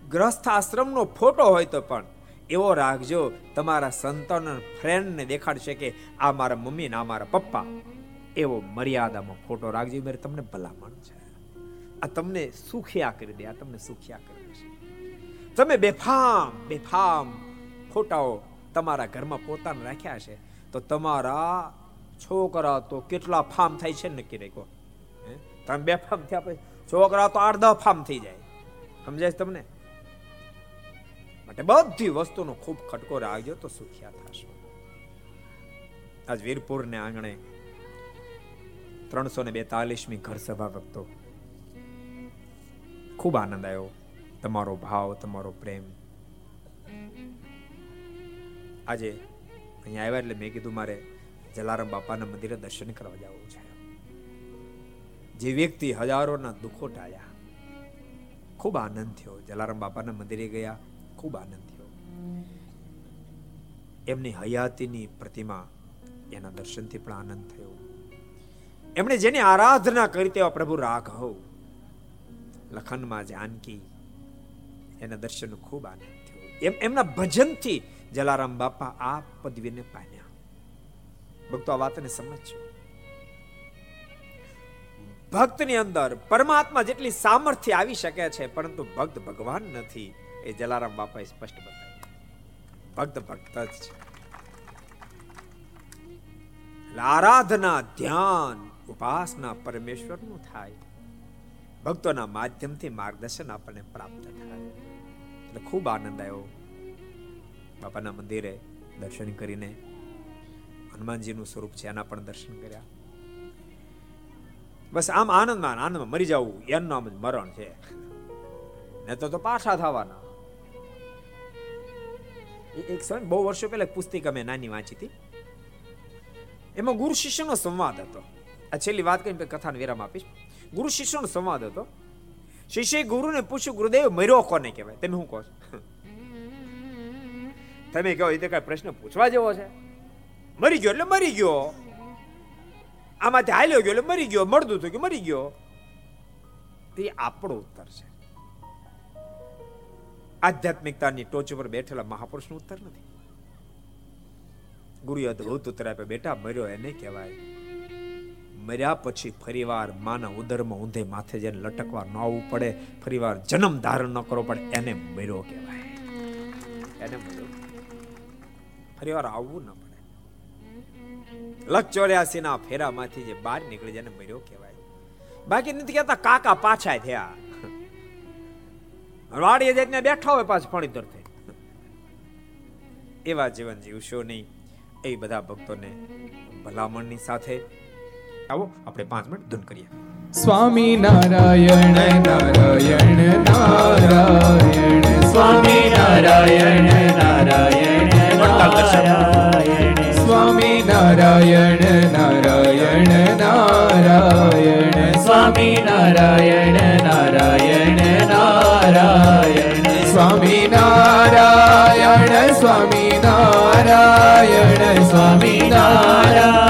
ગ્રસ્થ આશ્રમનો ફોટો હોય તો પણ એવો રાખજો, તમારા સંતાન ફ્રેન્ડને દેખાડશે કે આ મારા મમ્મી ને આ મારા પપ્પા. એવો મર્યાદામાં ફોટો રાખજો. મારે તમને ભલામણ છે. આ તમને સુખિયા કરી દે, આ તમને સુખિયા કરી દેશે તમે બેફામ બેફામ ખોટાઓ તમારા ઘરમાં પોતાને રાખ્યા છે, તો તમારા છોકરા તો કેટલા ફામ થાય છે નક્કી રાખ્યો. હે? તમે બેફામ થયા પછી છોકરા તો આઠ દહ ફામ થઈ જાય. સમજાય તમને? માટે બધી વસ્તુનો ખૂબ ખટકો રાખજો તો સુખિયા થશો. આજ વીરપુર ને આંગણે ત્રણસો ને બેતાલીસમી ઘર સભા ભક્તો ખૂબ આનંદ આવ્યો. તમારો ભાવ, તમારો પ્રેમ. આજે અહીંયા આવ્યા એટલે મેં કીધું મારે જલારામ બાપાના મંદિરે દર્શન કરવા જવું છે. જે વ્યક્તિ હજારોના દુઃખો ટાળ્યા, ખૂબ આનંદ થયો. જલારામ બાપાના મંદિરે ગયા, ખૂબ આનંદ થયો. એમની હયાતીની પ્રતિમા એના દર્શનથી પણ આનંદ થયો. એમણે જેની આરાધના કરી તેવા પ્રભુ રાઘવ લખનમાં જાનકી એના દર્શન ખૂબ આનંદ થયો. એમ, એમના ભજનથી જલારામ બાપા આ પદવીને પામ્યા. ભક્તો, આ વાતને સમજો ભક્તની અંદર પરમાત્મા જેટલી સામર્થ્ય આવી શકે છે, પરંતુ ભક્ત ભગવાન નથી, એ જલારામ બાપાએ સ્પષ્ટ બતાવ્યું. ભક્ત ભક્ત જ છે. આરાધના, ધ્યાન, ઉપાસના પરમેશ્વરનું થાય. ભક્તોના માધ્યમથી માર્ગદર્શન આપણને પ્રાપ્ત થાય. એટલે ખૂબ આનંદ આવ્યો. બાપાના મંદિરે દર્શન કરીને હનુમાનજીનું સ્વરૂપ છે, એના પણ દર્શન કર્યા. બસ આમ આનંદમાં આનંદમાં મરી જવું, એનું નામ જ મરણ છે. ને તો પાછા થવાના. એક સમય, બહુ વર્ષો પહેલા એક અમે નાની વાંચી હતી. એમાં ગુરુ શિષ્યનો સંવાદ હતો. આ છેલ્લી વાત કરીને કથાનો વિરામ આપીશ. ગુરુ શિષ્યનો સંવાદ હતો. શિષ્ય ગુરુને પૂછ્યું, ગુરુદેવ, મર્યો કોને? કહેવાય. તમે શું કહો છો? *laughs* તમે કહો, એ કઈ પ્રશ્ન પૂછવા જેવો છે. મરી ગયો એટલે મરી ગયો. આમાંથી હાલ્યો ગયો એટલે મરી ગયો. મળતું થયું કે મરી ગયો? તે આપણો ઉત્તર છે. આધ્યાત્મિકતાની ટોચ ઉપર બેઠેલા મહાપુરુષનો ઉત્તર નથી. ગુરુએ અદભુત ઉત્તર આપ્યો. બેટા, મર્યો એને કહેવાય. મર્યા પછી ફરીવાર માના ઉદરમાં ઊંધે માથે જેને લટકવા ન આવવું પડે. ફરીવાર જન્મ ધારણ ન કરવો પડે. એને મર્યો કહેવાય. એને મર્યો. ફરીવાર આવવું ન પડે. લક ચોર્યાસી ના ફેરામાંથી જે બહાર નીકળી જાય મર્યો કહેવાય. બાકી નથી કહેતા કાકા પાછા થયા. વાડીએ જઈને બેઠા હોય પાછું ફણી દર થઈ એવા જીવન જીવશો નહીં. એ બધા ભક્તોને ભલામણની સાથે આવો, આપણે પાંચ મિનિટ ધૂન કરીએ. સ્વામી નારાયણ નારાયણ નારાયણ, સ્વામી નારાયણ નારાયણ નારાયણ. સ્વામી નારાયણ નારાયણ નારાયણ. સ્વામી નારાયણ નારાયણ નારાયણ. સ્વામી નારાયણ સ્વામી નારાયણ સ્વામી નારાયણ.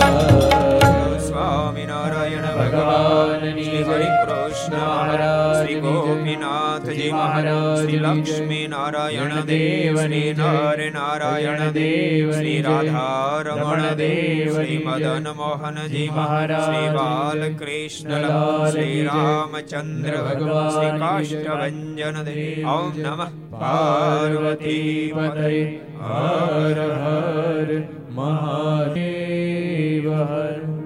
નાથજી મહારાજ શ્રી લક્ષ્મી નારાયણ દેવ શ્રી નર નારાયણ દેવ શ્રી રાધા રમણ દેવ શ્રી મદન મોહનજી મહારાજ શ્રી બાલકૃષ્ણ શ્રી રામચંદ્ર ભગવાન શ્રી કાષ્ટભન ઓમ નમઃ પાર્વતી પતય હર હર મહાદેવ હર